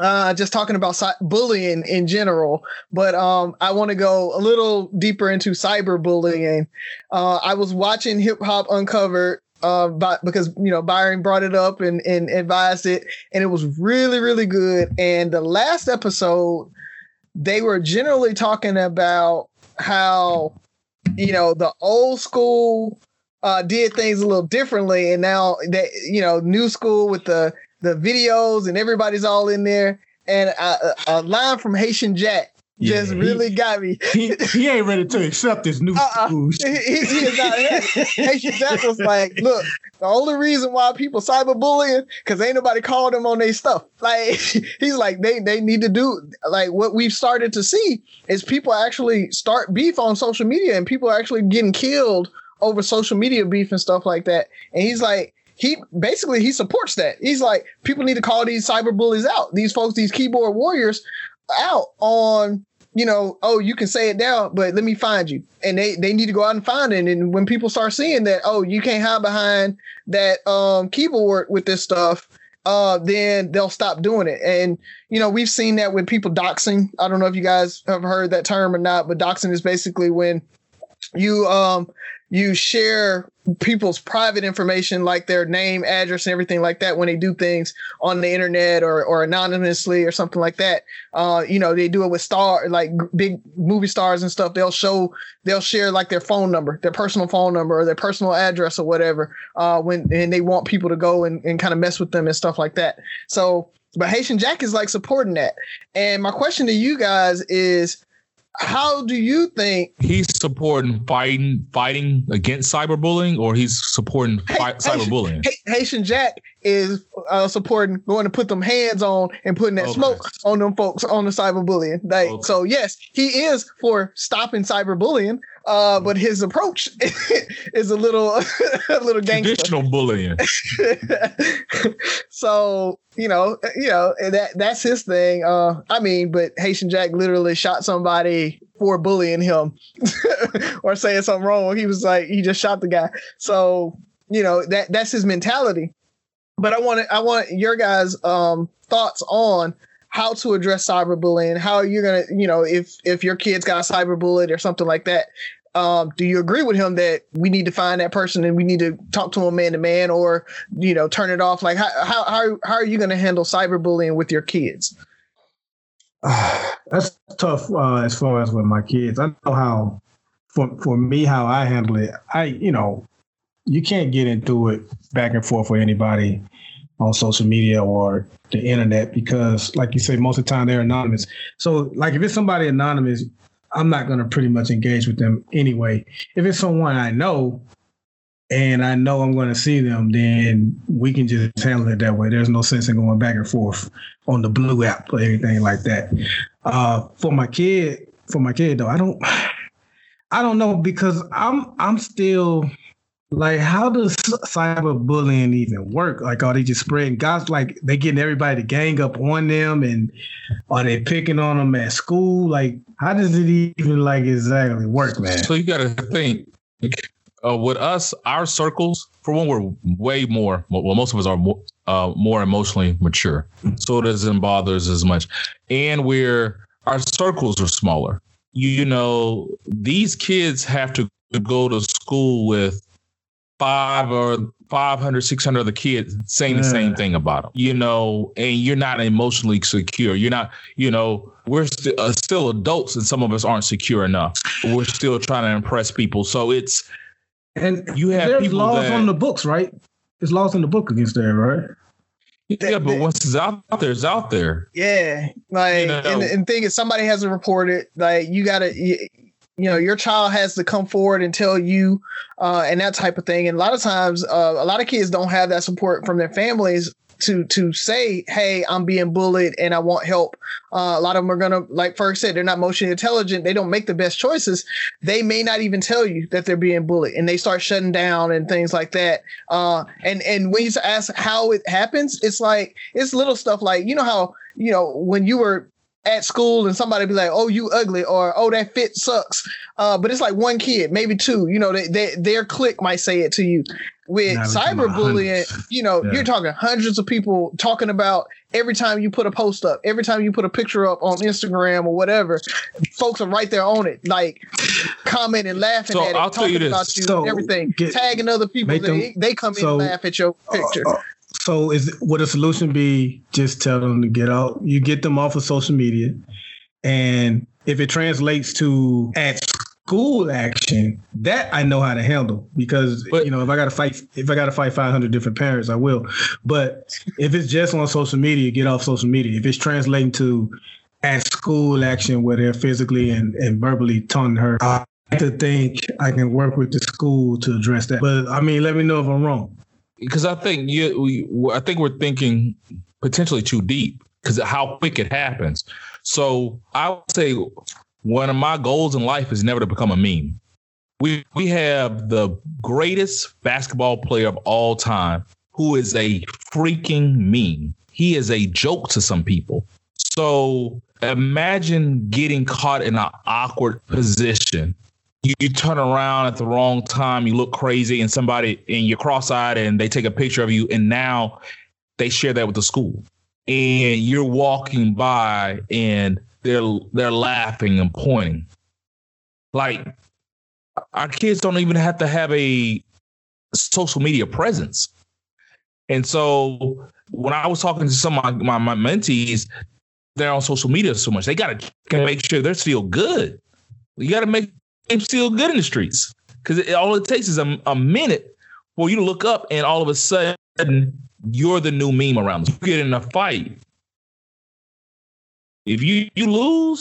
uh, just talking about bullying in general, but um, I want to go a little deeper into cyberbullying. Uh, I was watching Hip Hop Uncovered uh, by, because you know Byron brought it up and, and advised it, and it was really really good. And the last episode, they were generally talking about how you know the old school uh, did things a little differently, and now that you know new school with the the videos and everybody's all in there. And a, a line from Haitian Jack just yeah, really got me. He, he ain't ready to accept this new uh-uh. He, he, he is not. Haitian Jack was like, "Look, the only reason why people cyberbullying because ain't nobody called them on their stuff. *laughs* Like he's like they they need to do like what we've started to see is people actually start beef on social media and people are actually getting killed over social media beef and stuff like that. And he's like, he basically he supports that. He's like, people need to call these cyber bullies out. These folks, these keyboard warriors, out on you know, oh, you can say it now, but let me find you. And they they need to go out and find it. And when people start seeing that, oh, you can't hide behind that um, keyboard with this stuff, uh, then they'll stop doing it. And you know, we've seen that with people doxing. I don't know if you guys have heard that term or not, but doxing is basically when you um you share people's private information like their name, address, and everything like that when they do things on the internet or, or anonymously or something like that. Uh, you know, they do it with star like big movie stars and stuff. They'll show they'll share like their phone number, their personal phone number or their personal address or whatever. Uh, when and they want people to go and, and kind of mess with them and stuff like that. So but Haitian Jack is like supporting that. And my question to you guys is how do you think he's supporting fighting fighting against cyberbullying or he's supporting fi- cyberbullying? Haitian jack is uh, supporting going to put them hands on and putting that okay. smoke on them folks on the cyberbullying like okay. so yes he is for stopping cyberbullying uh, but his approach *laughs* is a little *laughs* a little gangster. traditional bullying. *laughs* so you know, you know that that's his thing. Uh, I mean, but Haitian Jack literally shot somebody for bullying him or saying something wrong. He was like, he just shot the guy. So you know that that's his mentality. But I want I want your guys' um, thoughts on how to address cyberbullying, how are you're gonna, you know, if if your kids got cyberbullied or something like that, um, do you agree with him that we need to find that person and we need to talk to him man to man, or you know, turn it off? Like, how how how, are you to handle cyberbullying with your kids? *sighs* That's tough uh, as far as with my kids. I know how for for me how I handle it. I you know, you can't get into it back and forth with anybody on social media or the internet because like you say most of the time they're anonymous so like if it's somebody anonymous I'm not going to pretty much engage with them anyway. If it's someone I know and I know I'm going to see them, then we can just handle it that way. There's no sense in going back and forth on the blue app or anything like that. Uh, for my kid, for my kid though, I don't, *sighs* I don't know because I'm, I'm still like, how does cyberbullying even work? Like, are they just spreading gossip? Like, they getting everybody to gang up on them, and are they picking on them at school? Like, how does it even like exactly work, man? So you got to think. Uh, with us, our circles, for one, we're way more. Well, most of us are more, uh, more emotionally mature, so it doesn't bother us as much, and we're our circles are smaller. You, you know, these kids have to go to school with five or 500, 600 other kids saying yeah. the same thing about them, you know, and you're not emotionally secure. You're not, you know, we're st- uh, still adults and some of us aren't secure enough. We're still trying to impress people. So it's, and you have there's people laws that, on the books, right? There's laws in the book against that, right? Yeah, but once it's out there, it's out there. Yeah, like, you know, and, and the thing is, somebody has to report it. Like, you gotta, you, you know your child has to come forward and tell you uh, and that type of thing. And a lot of times uh, a lot of kids don't have that support from their families to to say hey i'm being bullied and i want help. Uh, a lot of them are gonna like first said they're not emotionally intelligent. They don't make the best choices. They may not even tell you that they're being bullied and they start shutting down and things like that. Uh, and and when you ask how it happens it's like it's little stuff like you know how you know when you were at school and somebody be like, "Oh, you ugly," or "Oh, that fit sucks." Uh, but it's like one kid, maybe two. You know, they, they, their clique might say it to you. With cyberbullying, you know, yeah. you're talking hundreds of people talking about every time you put a post up, every time you put a picture up on Instagram or whatever. Folks are right there on it, like commenting, laughing so at it, I'll talking you about you, so everything, get, tagging other people. They, they come so, in and laugh at your picture. Uh, uh, so is would a solution be just tell them to get out? You get them off of social media, and if it translates to at school action, that I know how to handle because but, you know if I got to fight if I got to fight 500 different parents, I will. But if it's just on social media, get off social media. If it's translating to at school action where they're physically and, and verbally taunting her, I to think I can work with the school to address that. But I mean, let me know if I'm wrong because I think you, we, I think we're thinking potentially too deep because how quick it happens. So I would say one of my goals in life is never to become a meme. We we have the greatest basketball player of all time who is a freaking meme. He is a joke to some people. So imagine getting caught in an awkward position you, you, turn around at the wrong time, you look crazy, and somebody and you're cross-eyed, and they take a picture of you, and now they share that with the school, and you're walking by, and they're they're laughing and pointing, like our kids don't even have to have a social media presence. And so when I was talking to some of my, my, my mentees, they're on social media so much. They got to make sure they're still good. You got to make them still good in the streets because all it takes is a, a minute for you to look up and all of a sudden you're the new meme around. You get in a fight. If you, you lose,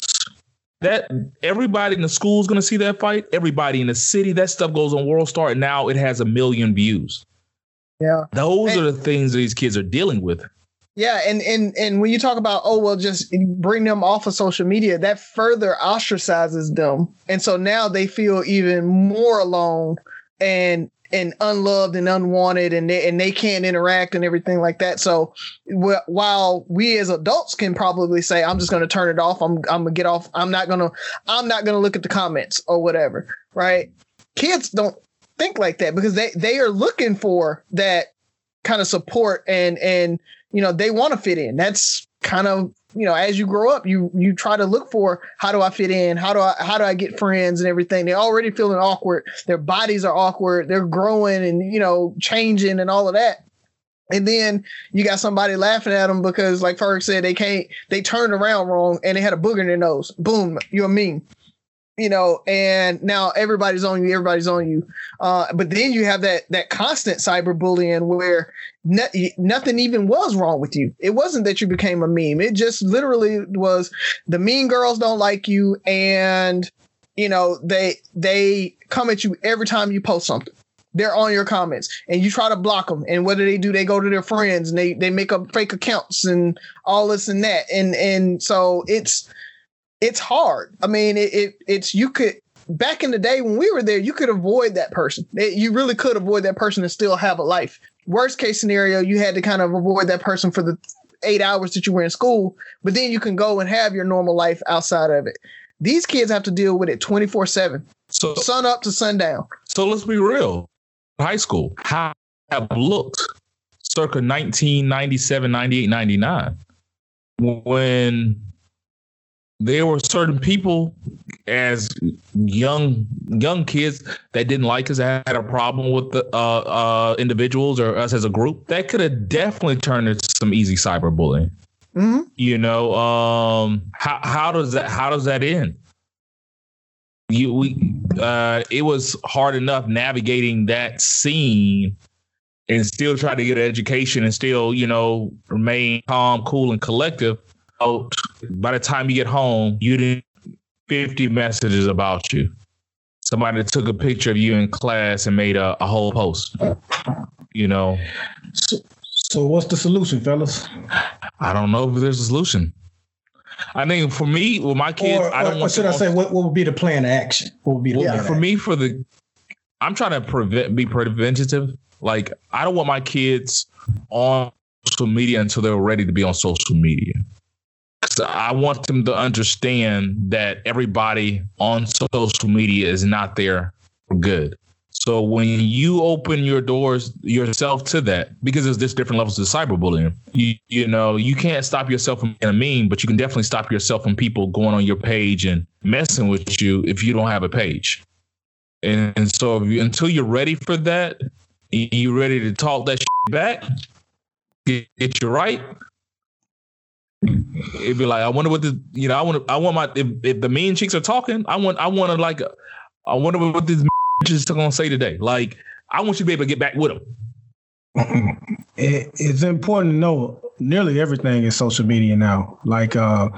that everybody in the school is going to see that fight. Everybody in the city, that stuff goes on World Star, and now it has a million views. Yeah, those and, are the things these kids are dealing with. Yeah, and and and when you talk about oh well, just bring them off of social media, that further ostracizes them, and so now they feel even more alone and and unloved and unwanted and they, and they can't interact and everything like that. So wh- while we as adults can probably say i'm just going to turn it off. I'm i'm to get off. I'm not to i'm not to look at the comments or whatever right? Kids don't think like that because they they are looking for that kind of support and and you know they want to fit in. That's kind of you know as you grow up you you try to look for how do i fit in? How do i how do i get friends and everything? They're already feeling awkward. Their bodies are awkward. They're growing and you know changing and all of that. And then you got somebody laughing at them because like Ferg said they can't they turned around wrong and they had a booger in their nose. Boom you're meme you know, and now everybody's on you, everybody's on you. Uh, but then you have that that constant cyberbullying where ne- nothing even was wrong with you. It wasn't that you became a meme. It just literally was the mean girls don't like you, and you know they they come at you every time you post something. They're on your comments, and you try to block them. And what do they do? They go to their friends and they they make up fake accounts and all this and that. And and so it's it's hard. I mean, it, it it's you could back in the day when we were there, you could avoid that person. It, you really could avoid that person and still have a life. Worst case scenario, you had to kind of avoid that person for the eight hours that you were in school, but then you can go and have your normal life outside of it. These kids have to deal with it 24 7. So sun up to sundown. So let's be real. High school, how have looked circa 1997, 98, 99 when there were certain people as young young kids that didn't like us that had a problem with the uh, uh, individuals or us as a group that could have definitely turned into some easy cyberbullying mm-hmm. you know um, how, how does that how does that end you we uh, it was hard enough navigating that scene and still try to get an education and still you know remain calm cool and collective. By the time you get home, you didn't 50 messages about you. Somebody took a picture of you in class and made a, a whole post. You know. So, so what's the solution, fellas? I don't know if there's a solution. I think for me, with my kids, or, I don't or, want. should I say what, what would be the plan of action? What would be the well, for me for the? I'm trying to prevent, be preventative. Like I don't want my kids on social media until they're ready to be on social media. I want them to understand that everybody on social media is not there for good. So when you open your doors yourself to that, because there's just different levels of cyberbullying, you you know you can't stop yourself from being a meme, but you can definitely stop yourself from people going on your page and messing with you if you don't have a page. And, and so you, until you're ready for that, you're ready to talk that shit back, get, get you right, It'd be like, I wonder what the you know, I want I want my if, if the mean chicks are talking, I want I want to like, I wonder what these *laughs* bitches are gonna say today. Like, I want you to be able to get back with them. *laughs* it, it's important to know nearly everything is social media now. Like, uh,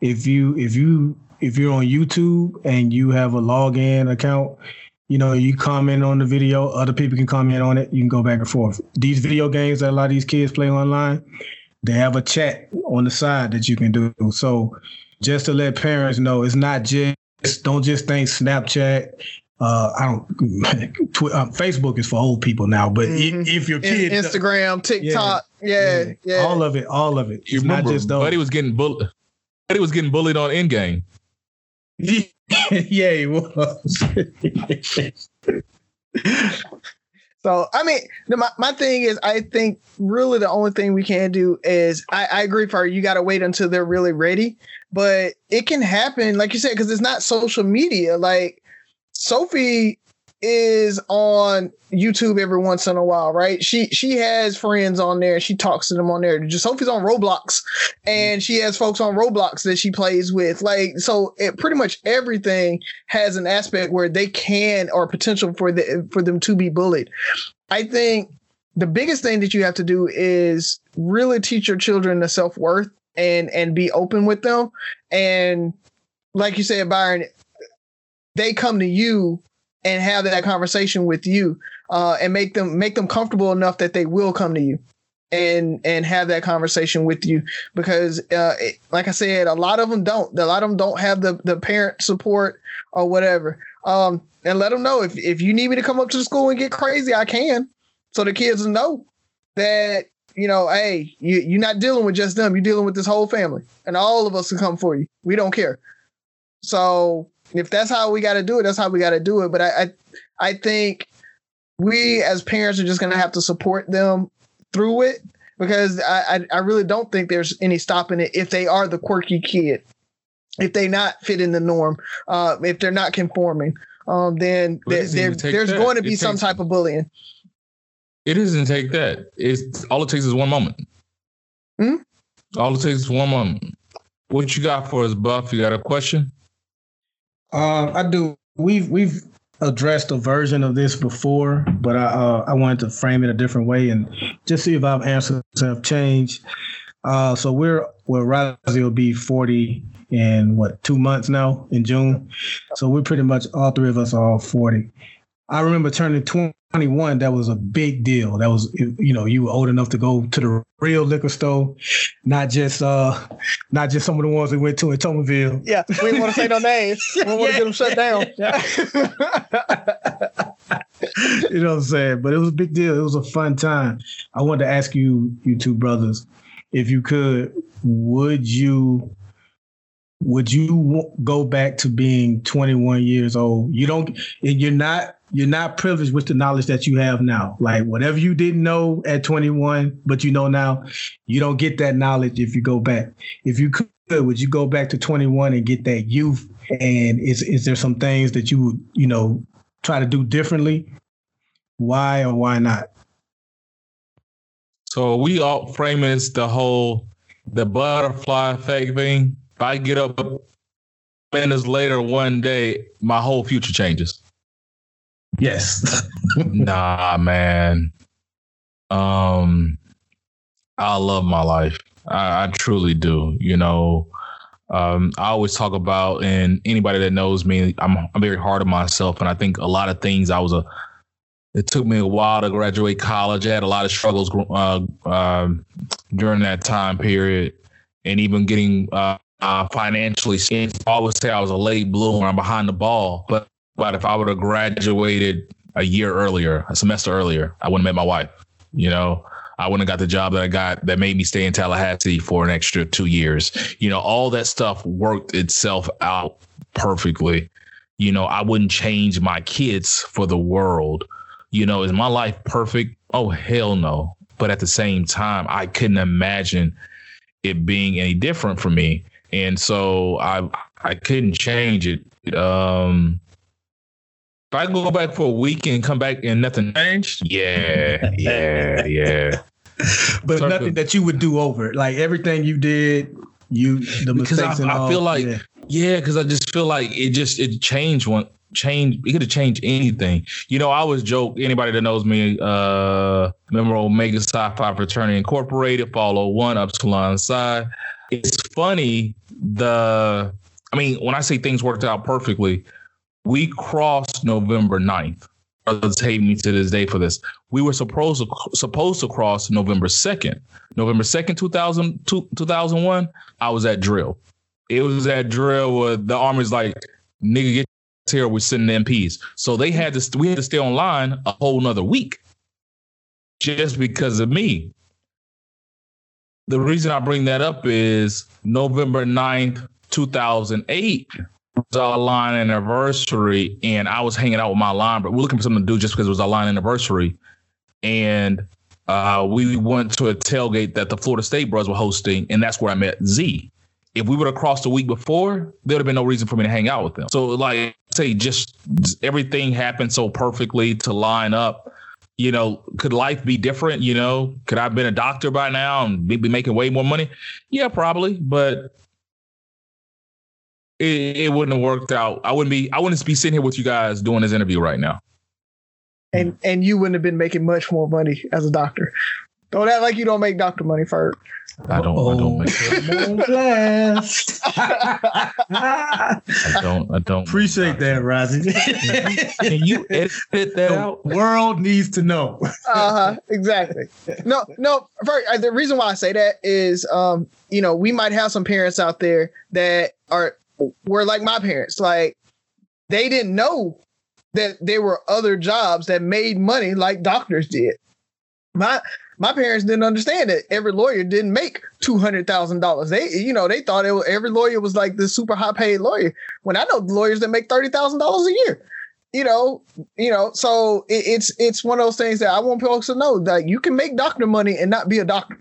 if you if you if you're on YouTube and you have a login account, you know, you comment on the video, other people can comment on it. You can go back and forth. These video games that a lot of these kids play online, they have a chat on the side that you can do. So just to let parents know, it's not just don't just think Snapchat. Uh, I don't. *laughs* Tw- uh, Facebook is for old people now, but mm-hmm. if your kid Instagram, TikTok, yeah, yeah, yeah, all of it, all of it. You it's remember, not just those. Buddy was getting bullied. Buddy was getting bullied on Endgame. *laughs* yeah, he was. *laughs* So I mean, my, my thing is, I think really the only thing we can do is I, I agree for you. Got to wait until they're really ready, but it can happen, like you said, because it's not social media. Like Sophie is on YouTube every once in a while, right? She she has friends on there. She talks to them on there. Just Sophie's on Roblox, and she has folks on Roblox that she plays with. Like so, it pretty much everything has an aspect where they can or potential for the for them to be bullied. I think the biggest thing that you have to do is really teach your children the self worth and and be open with them. And like you said, Byron, they come to you and have that conversation with you uh, and make them make them comfortable enough that they will come to you and and have that conversation with you because uh, it, like I said, a lot of them don't. A lot of them don't have the the parent support or whatever. Um, and let them know if if you need me to come up to the school and get crazy, I can. So the kids know that you know, hey, you, you're not dealing with just them. You're dealing with this whole family, and all of us can come for you. We don't care. So if that's how we got to do it, that's how we got to do it. But I, I, I think we as parents are just gonna have to support them through it because I, I, I really don't think there's any stopping it if they are the quirky kid, if they not fit in the norm, uh, if they're not conforming, um, then there, there, there's that. going to be some type of bullying. It doesn't take that. It's all it takes is one moment. Hmm? All it takes is one moment. What you got for us, Buff? You got a question? Uh, I do. We've we've addressed a version of this before, but I uh, I wanted to frame it a different way and just see if our answers have changed. Uh, so we're well, Rosie will be forty in what two months now in June. So we're pretty much all three of us are all forty. I remember turning 21. That was a big deal. That was, you know, you were old enough to go to the real liquor store, not just, uh, not just some of the ones we went to in Thomasville. Yeah, we didn't want to say no *laughs* names. We want to get them shut down. *laughs* you know what I'm saying? But it was a big deal. It was a fun time. I wanted to ask you, you two brothers, if you could, would you would you go back to being 21 years old? You don't, and you're not you're not privileged with the knowledge that you have now. Like whatever you didn't know at 21, but you know now, you don't get that knowledge if you go back. If you could, would you go back to 21 and get that youth? And is is there some things that you would, you know, try to do differently? Why or why not? So we all frame as the whole the butterfly effect thing. If I get up minutes later one day, my whole future changes. Yes. *laughs* nah, man. Um, I love my life. I, I truly do. You know, um, I always talk about, and anybody that knows me, I'm I'm very hard on myself, and I think a lot of things I was a. It took me a while to graduate college. I had a lot of struggles uh, uh, during that time period, and even getting uh, uh financially. I always say I was a late bloomer. I'm behind the ball, but but if I would have graduated a year earlier, a semester earlier, I wouldn't have met my wife. You know, I wouldn't have got the job that I got that made me stay in Tallahassee for an extra two years. You know, all that stuff worked itself out perfectly. You know, I wouldn't change my kids for the world. You know, is my life perfect? Oh, hell no. But at the same time, I couldn't imagine it being any different for me. And so I I couldn't change it. Um if I go back for a week and come back and nothing changed, yeah, *laughs* yeah, yeah. but nothing that you would do over it. Like everything you did, you the because mistakes. I, I feel like yeah, because I just feel like it just it changed one change it could have changed anything. You know, I always joke, anybody that knows me, uh remember Omega Phi Fraternity Incorporated, follow one Upsilon Psi. It's funny the I mean, when I say things worked out perfectly, we crossed November 9th. Brothers hate me to this day for this. We were supposed to supposed to cross November 2nd. November 2nd, 2000, 2001, I was at drill. It was at drill where the army's like, nigga, get here, we're sending MPs. So they had to we had to stay online a whole nother week just because of me. The reason I bring that up is November 9th, 2008 was our line anniversary, and I was hanging out with my line, but we're looking for something to do just because it was our line anniversary. And uh, we went to a tailgate that the Florida State Bros were hosting, and that's where I met Z. If we would have crossed a week before, there would have been no reason for me to hang out with them. So, like, say just everything happened so perfectly to line up. You know, could life be different? You know, could I have been a doctor by now and be, be making way more money? Yeah, probably, but it, it wouldn't have worked out. I wouldn't be I wouldn't be sitting here with you guys doing this interview right now. And and you wouldn't have been making much more money as a doctor. Don't act like you don't make doctor money, Ferg. I don't. I don't make. class. I don't. I don't Appreciate that, Rozzy. Can you edit that the out? world needs to know. uh-huh exactly no no Ferg, uh, the reason why i say that is um you know we might have some parents out there that are were like my parents like they didn't know that there were other jobs that made money like doctors did my my parents didn't understand that every lawyer didn't make two hundred thousand dollars. They, you know, they thought it was, every lawyer was like this super high paid lawyer. When I know lawyers that make thirty thousand dollars a year, you know, you know. So it, it's it's one of those things that I want folks to know that you can make doctor money and not be a doctor.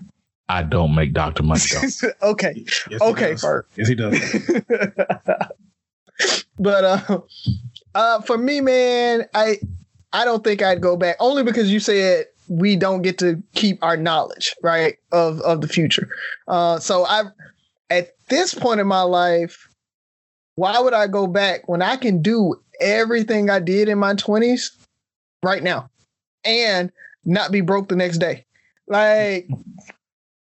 I don't make doctor money. Though. *laughs* okay, Yes, okay, does. Yes, he does. *laughs* but uh, uh, for me, man, I I don't think I'd go back only because you said we don't get to keep our knowledge right of of the future. Uh, so I at this point in my life, why would I go back when I can do everything I did in my twenties right now and not be broke the next day? Like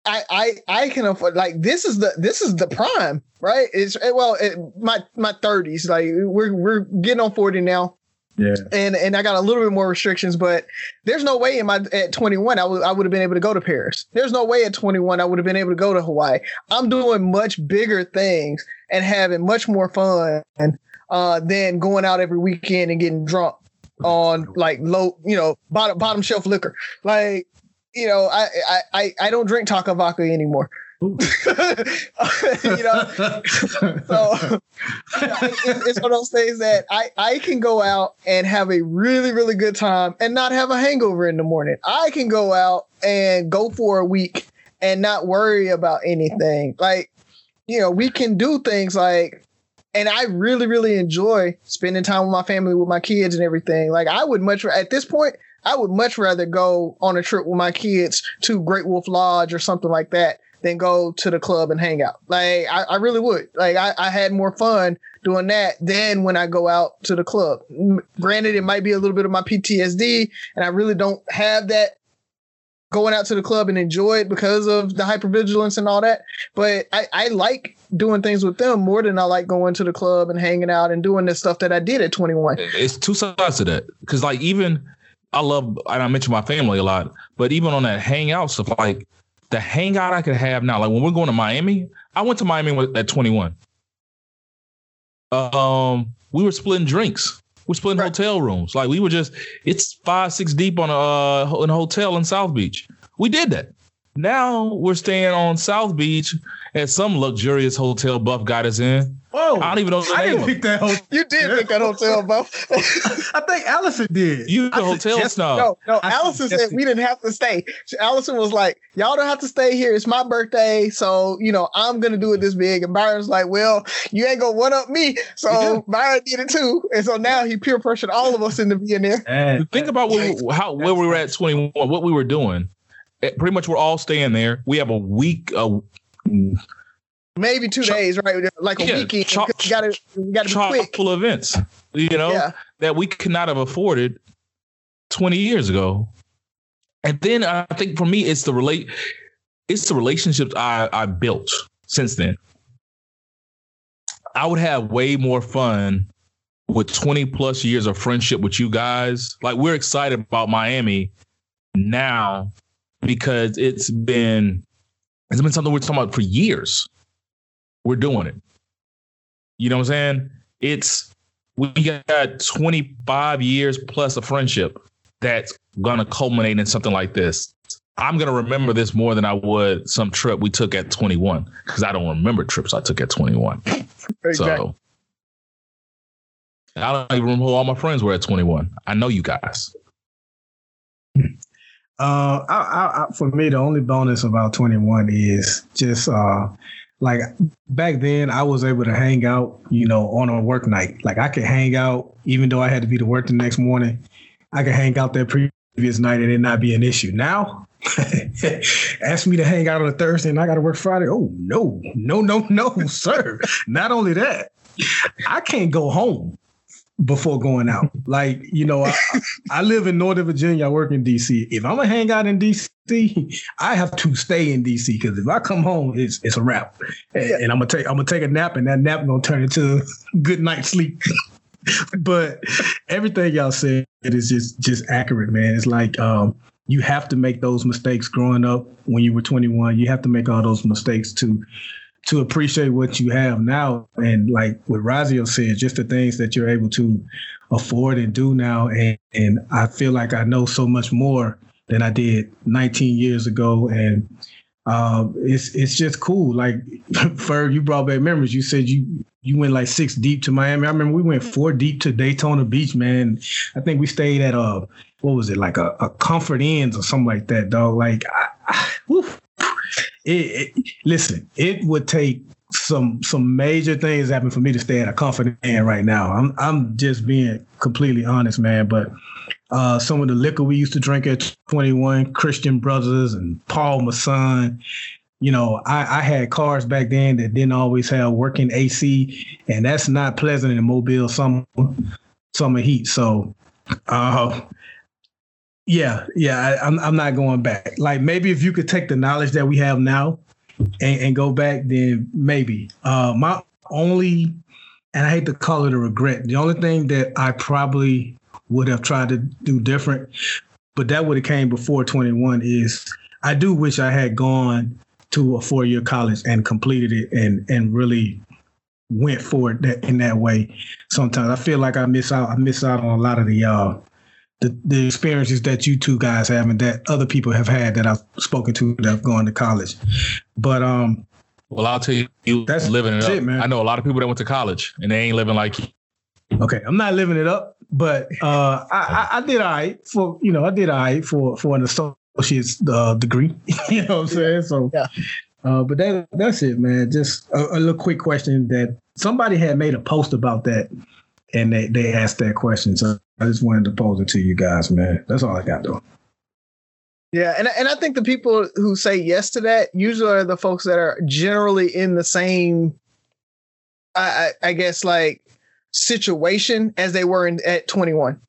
I I I can afford like this is the this is the prime, right? It's eh, well it, my my 30s like we're we're getting on 40 now Yeah. and and I got a little bit more restrictions, but there's no way in my at 21 I would I would have been able to go to Paris. There's no way at 21 I would have been able to go to Hawaii. I'm doing much bigger things and having much more fun uh, than going out every weekend and getting drunk on like low, you know, bottom bottom shelf liquor. Like, you know, I I I, I don't drink Taaka Vodka anymore. *laughs* You know, *laughs* so it's one of those things that I, I can go out and have a really, really good time and not have a hangover in the morning. I can go out and go for a week and not worry about anything. Like, you know, we can do things like, and I really, really enjoy spending time with my family, with my kids and everything. Like, I would much, at this point, I would much rather go on a trip with my kids to Great Wolf Lodge or something like that than go to the club and hang out. Like I, I really would. Like I, I had more fun doing that than when I go out to the club. Granted, it might be a little bit of my PTSD, and I really don't have that going out to the club and enjoy it because of the hypervigilance and all that. But I, I like doing things with them more than I like going to the club and hanging out and doing the stuff that I did at 21. It's two sides to that. Because like even I love and I mention my family a lot, but even on that hangout stuff, like the hangout I could have now, like when we're going to Miami, I went to Miami at 21. Um, we were splitting drinks. We're splitting Right. hotel rooms. Like we were just, it's five, six deep on a uh, in a hotel in South Beach. We did that. Now we're staying on South Beach at some luxurious hotel Buff got us in. Whoa. I don't even know the I name didn't of pick that hotel. You did pick that hotel, Buff. *laughs* I think Allison did. You the I hotel suggest- snob. No, no. I Allison said we didn't have to stay. Allison was like, "Y'all don't have to stay here. It's my birthday, so you know I'm gonna do it this big." And Byron's like, "Well, you ain't gonna one up me." So Byron did it too, and so now he peer pressured all of us into being there. And Think about what how where we were at 21, what we were doing. Eh, Pretty much we're all staying there. We have a week, uh, Maybe two days, right? Like a Yeah, weekend. You gotta, you gotta be chock quick. full of events, you know, Yeah, that we could not have afforded 20 years ago. And then I think for me, it's the relate, it's the relationships I, I built since then. I would have way more fun with 20 plus years of friendship with you guys. Like we're excited about Miami now because it's been it's been something we're talking about for years. We're doing it. You know what I'm saying? It's we got 25 years plus a friendship that's gonna culminate in something like this. I'm gonna remember this more than I would some trip we took at 21 because I don't remember trips I took at 21. exactly. So I don't even remember who all my friends were at 21. I know you guys. Uh, I, I, for me, the only bonus about 21 is just uh, like back then I was able to hang out, you know, on a work night. Like I could hang out even though I had to be to work the next morning. I could hang out that previous night and it not be an issue. Now, *laughs* ask me to hang out on a Thursday and I got to work Friday. Oh no, no, no, no, *laughs* sir. Not only that, I can't go home before going out. Like, you know, I, I, live in Northern Virginia, I work in DC. If I'm gonna hang out in DC, I have to stay in DC because if I come home, it's it's a wrap. And, and, I'm gonna take I'm gonna take a nap and that nap gonna turn into good night's sleep. *laughs* but everything y'all said is just just accurate, man. It's like um, you have to make those mistakes growing up when you were 21. You have to make all those mistakes to to appreciate what you have now. And like what Rozzy said, just the things that you're able to afford and do now. And, and I feel like I know so much more than I did 19 years ago. And uh, it's it's just cool. Like *laughs* Ferg, you brought back memories. You said you you went like six deep to Miami. I remember we went four deep to Daytona Beach, man. I think we stayed at a what was it like a, a Comfort Inns or something like that, dog. Like I, I, it, it, listen, it would take some some major things happen for me to stay at a comfort inn right now. I'm I'm just being completely honest, man. But uh, some of the liquor we used to drink at 21, Christian Brothers and Paul Masson. You know, I, I had cars back then that didn't always have working AC, and that's not pleasant in a Mobile summer summer heat. So, uh, yeah, yeah, I, am I'm, I'm not going back. Like maybe if you could take the knowledge that we have now and, and go back, then maybe. Uh, my only, and I hate to call it a regret. The only thing that I probably would have tried to do different, but that would have came before 21 is I do wish I had gone to a four year college and completed it and and really went for it that, in that way. Sometimes I feel like I miss out. I miss out on a lot of the uh, the, the experiences that you two guys have and that other people have had that I've spoken to that have gone to college. But um well I'll tell you you that's living it up. It, man. I know a lot of people that went to college and they ain't living like you. Okay. I'm not living it up, but uh I, I, I did all right for you know, I did all right for for an associate's uh, degree. *laughs* you know what I'm saying? So yeah. Uh, but that that's it, man. Just a, a little quick question that somebody had made a post about that and they, they asked that question. So I just wanted to pose it to you guys, man. That's all I got though. Yeah, and and I think the people who say yes to that usually are the folks that are generally in the same, I I, I guess like situation as they were in at 21.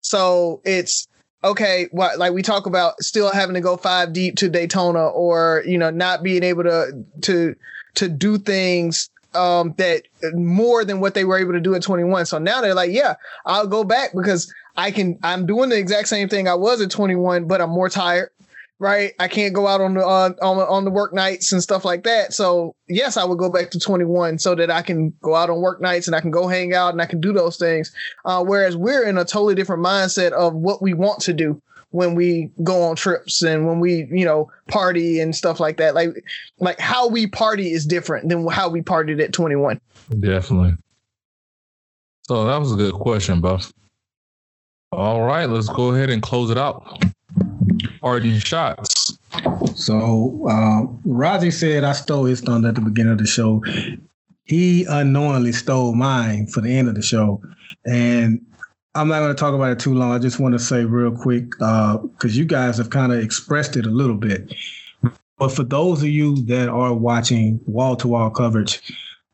So it's okay, what like we talk about still having to go five deep to Daytona or you know not being able to to to do things um, that more than what they were able to do at 21. So now they're like, yeah, I'll go back because I can. I'm doing the exact same thing I was at 21, but I'm more tired. Right, I can't go out on the uh, on on the work nights and stuff like that. So yes, I would go back to 21 so that I can go out on work nights and I can go hang out and I can do those things. Uh, whereas we're in a totally different mindset of what we want to do when we go on trips and when we you know party and stuff like that. Like like how we party is different than how we partied at 21 definitely. So that was a good question buff all right let's go ahead and close it out. Parting shots. So uh Raji said I stole his thunder at the beginning of the show. He unknowingly stole mine for the end of the show. And I'm not going to talk about it too long. I just want to say real quick because uh, you guys have kind of expressed it a little bit. But for those of you that are watching wall to wall coverage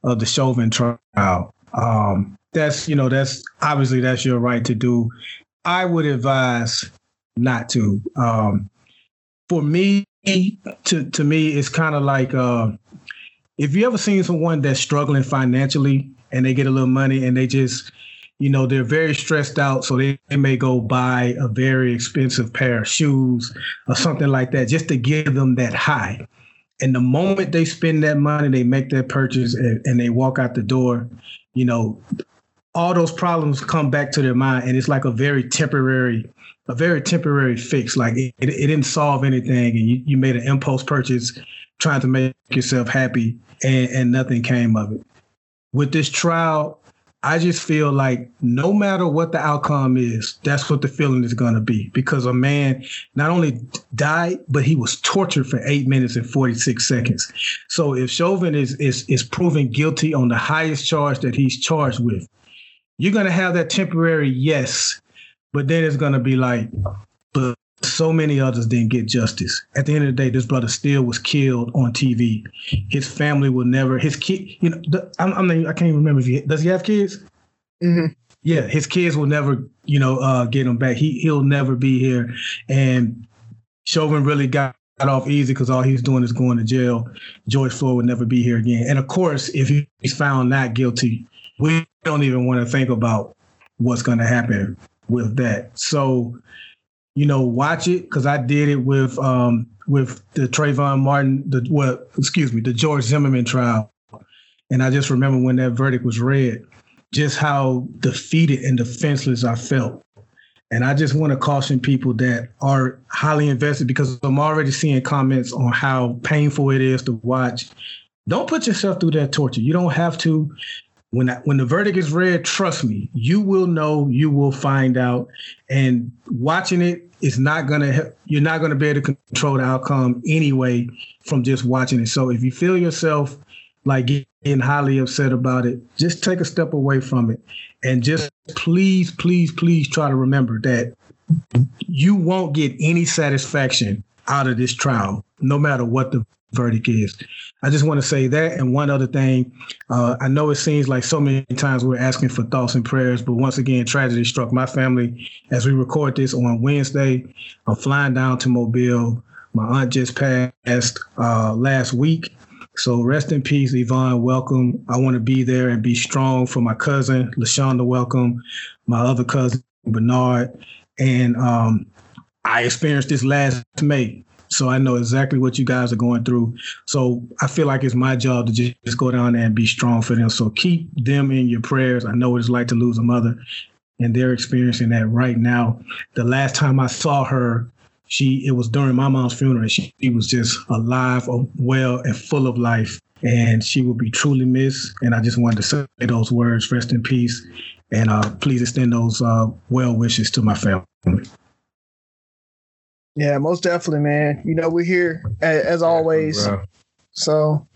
of the Chauvin trial, um, that's you know that's obviously that's your right to do. I would advise not to. Um, for me, to to me, it's kind of like uh, if you ever seen someone that's struggling financially and they get a little money and they just you know, they're very stressed out, so they, they, may go buy a very expensive pair of shoes or something like that just to give them that high. And the moment they spend that money, they make that purchase and, and they walk out the door, you know, all those problems come back to their mind and it's like a very temporary a very temporary fix like it, it, didn't solve anything and you, you made an impulse purchase trying to make yourself happy and, and nothing came of it with this trial I just feel like no matter what the outcome is, that's what the feeling is going to be because a man not only died, but he was tortured for eight minutes and 46 seconds. So if Chauvin is, is, is proven guilty on the highest charge that he's charged with, you're going to have that temporary yes, but then it's going to be like, but so many others didn't get justice. At the end of the day, this brother still was killed on TV. His family will never. His kid, you know, the, I'm, I'm, I can't even remember if he does. He have kids? Mm-hmm. Yeah, his kids will never, you know, uh, get him back. He he'll never be here. And Chauvin really got off easy because all he's doing is going to jail. George Floyd would never be here again. And of course, if he's found not guilty, we don't even want to think about what's going to happen with that. So you know, watch it because I did it with um with the Trayvon Martin, the well, excuse me, the George Zimmerman trial, and I just remember when that verdict was read, just how defeated and defenseless I felt. And I just want to caution people that are highly invested because I'm already seeing comments on how painful it is to watch. Don't put yourself through that torture. You don't have to when when the verdict is read, trust me, you will know, you will find out, and watching it is not gonna help. you're not gonna be able to control the outcome anyway from just watching it. So if you feel yourself like getting highly upset about it, just take a step away from it, and just please, please, please try to remember that you won't get any satisfaction out of this trial, no matter what the verdict is. I just want to say that. And one other thing, uh, I know it seems like so many times we're asking for thoughts and prayers, but once again, tragedy struck my family as we record this on Wednesday. I'm flying down to Mobile. My aunt just passed uh, last week. So rest in peace, Yvonne. Welcome. I want to be there and be strong for my cousin, LaShonda. Welcome. My other cousin, Bernard. And um, I experienced this last May. So I know exactly what you guys are going through. So I feel like it's my job to just, just go down there and be strong for them. So keep them in your prayers. I know what it's like to lose a mother, and they're experiencing that right now. The last time I saw her, she it was during my mom's funeral. She, she was just alive, well, and full of life. And she will be truly missed. And I just wanted to say those words, rest in peace. And uh, please extend those uh, well wishes to my family. Yeah, most definitely, man. You know, we're here as, as always. Yeah, so,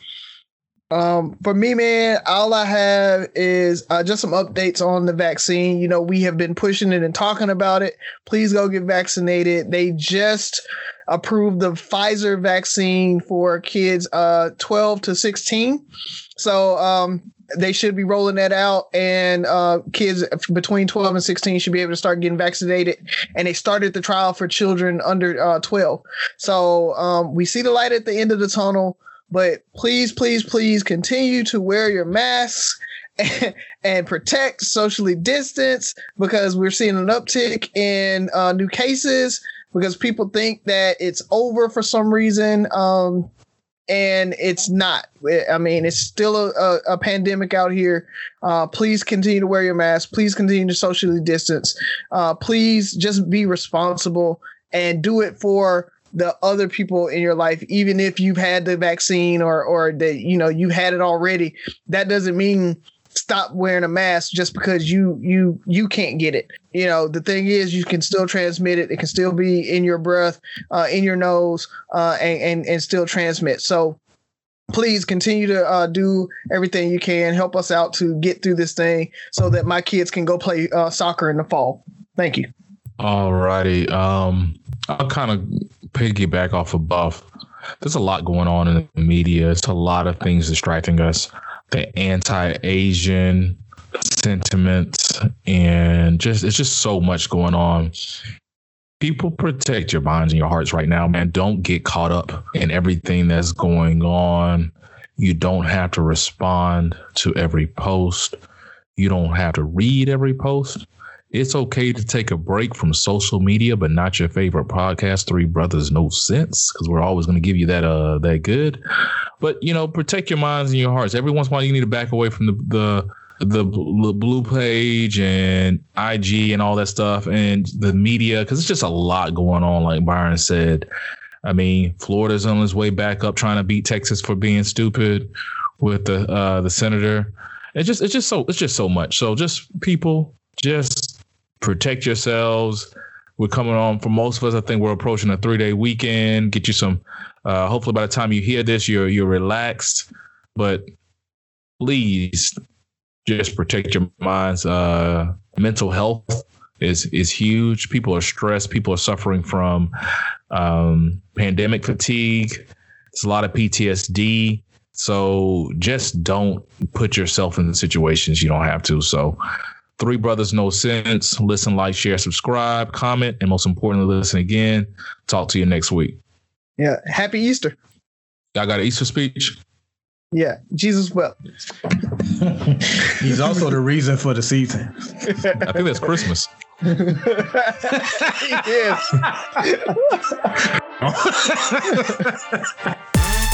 um, for me, man, all I have is uh, just some updates on the vaccine. You know, we have been pushing it and talking about it. Please go get vaccinated. They just approved the Pfizer vaccine for kids uh 12 to 16. So, um, they should be rolling that out, and uh, kids between 12 and 16 should be able to start getting vaccinated. And they started the trial for children under uh, 12. So um, we see the light at the end of the tunnel, but please, please, please continue to wear your masks. *laughs* And, protect socially distance because we're seeing an uptick in uh, new cases because people think that it's over for some reason. Um, and it's not. I mean, it's still a, a, a pandemic out here. Uh, please continue to wear your mask. Please continue to socially distance. Uh, please just be responsible and do it for the other people in your life even if you've had the vaccine or or that you know you had it already that doesn't mean stop wearing a mask just because you you you can't get it. You know, the thing is you can still transmit it. It can still be in your breath, uh, in your nose, uh, and, and and still transmit. So please continue to uh, do everything you can. Help us out to get through this thing so that my kids can go play uh, soccer in the fall. Thank you. All righty. Um, I'll kind of piggyback off of Buff. There's a lot going on in the media. It's a lot of things distracting us the anti-Asian sentiments and just it's just so much going on. People protect your minds and your hearts right now, man. Don't get caught up in everything that's going on. You don't have to respond to every post. You don't have to read every post. It's okay to take a break from social media, but not your favorite podcast, Three Brothers No Sense, because we're always going to give you that uh that good. But you know, protect your minds and your hearts. Every once in a while, you need to back away from the the the, blue page and IG and all that stuff and the media because it's just a lot going on. Like Byron said, I mean, Florida's on its way back up trying to beat Texas for being stupid with the uh, the senator it's just it's just so it's just so much. So just people, just protect yourselves. We're coming on for most of us. I think we're approaching a three day weekend. Get you some. Uh, hopefully, by the time you hear this, you're you're relaxed. But please, just protect your minds. Uh, mental health is is huge. People are stressed. People are suffering from um, pandemic fatigue. It's a lot of PTSD. So just don't put yourself in situations you don't have to. So three brothers, no sense. Listen, like, share, subscribe, comment, and most importantly, listen again. Talk to you next week. Yeah. Happy Easter. Y'all got an Easter speech? Yeah. Jesus wept. *laughs* He's also the reason for the season. I think that's Christmas. *laughs* yes. *laughs*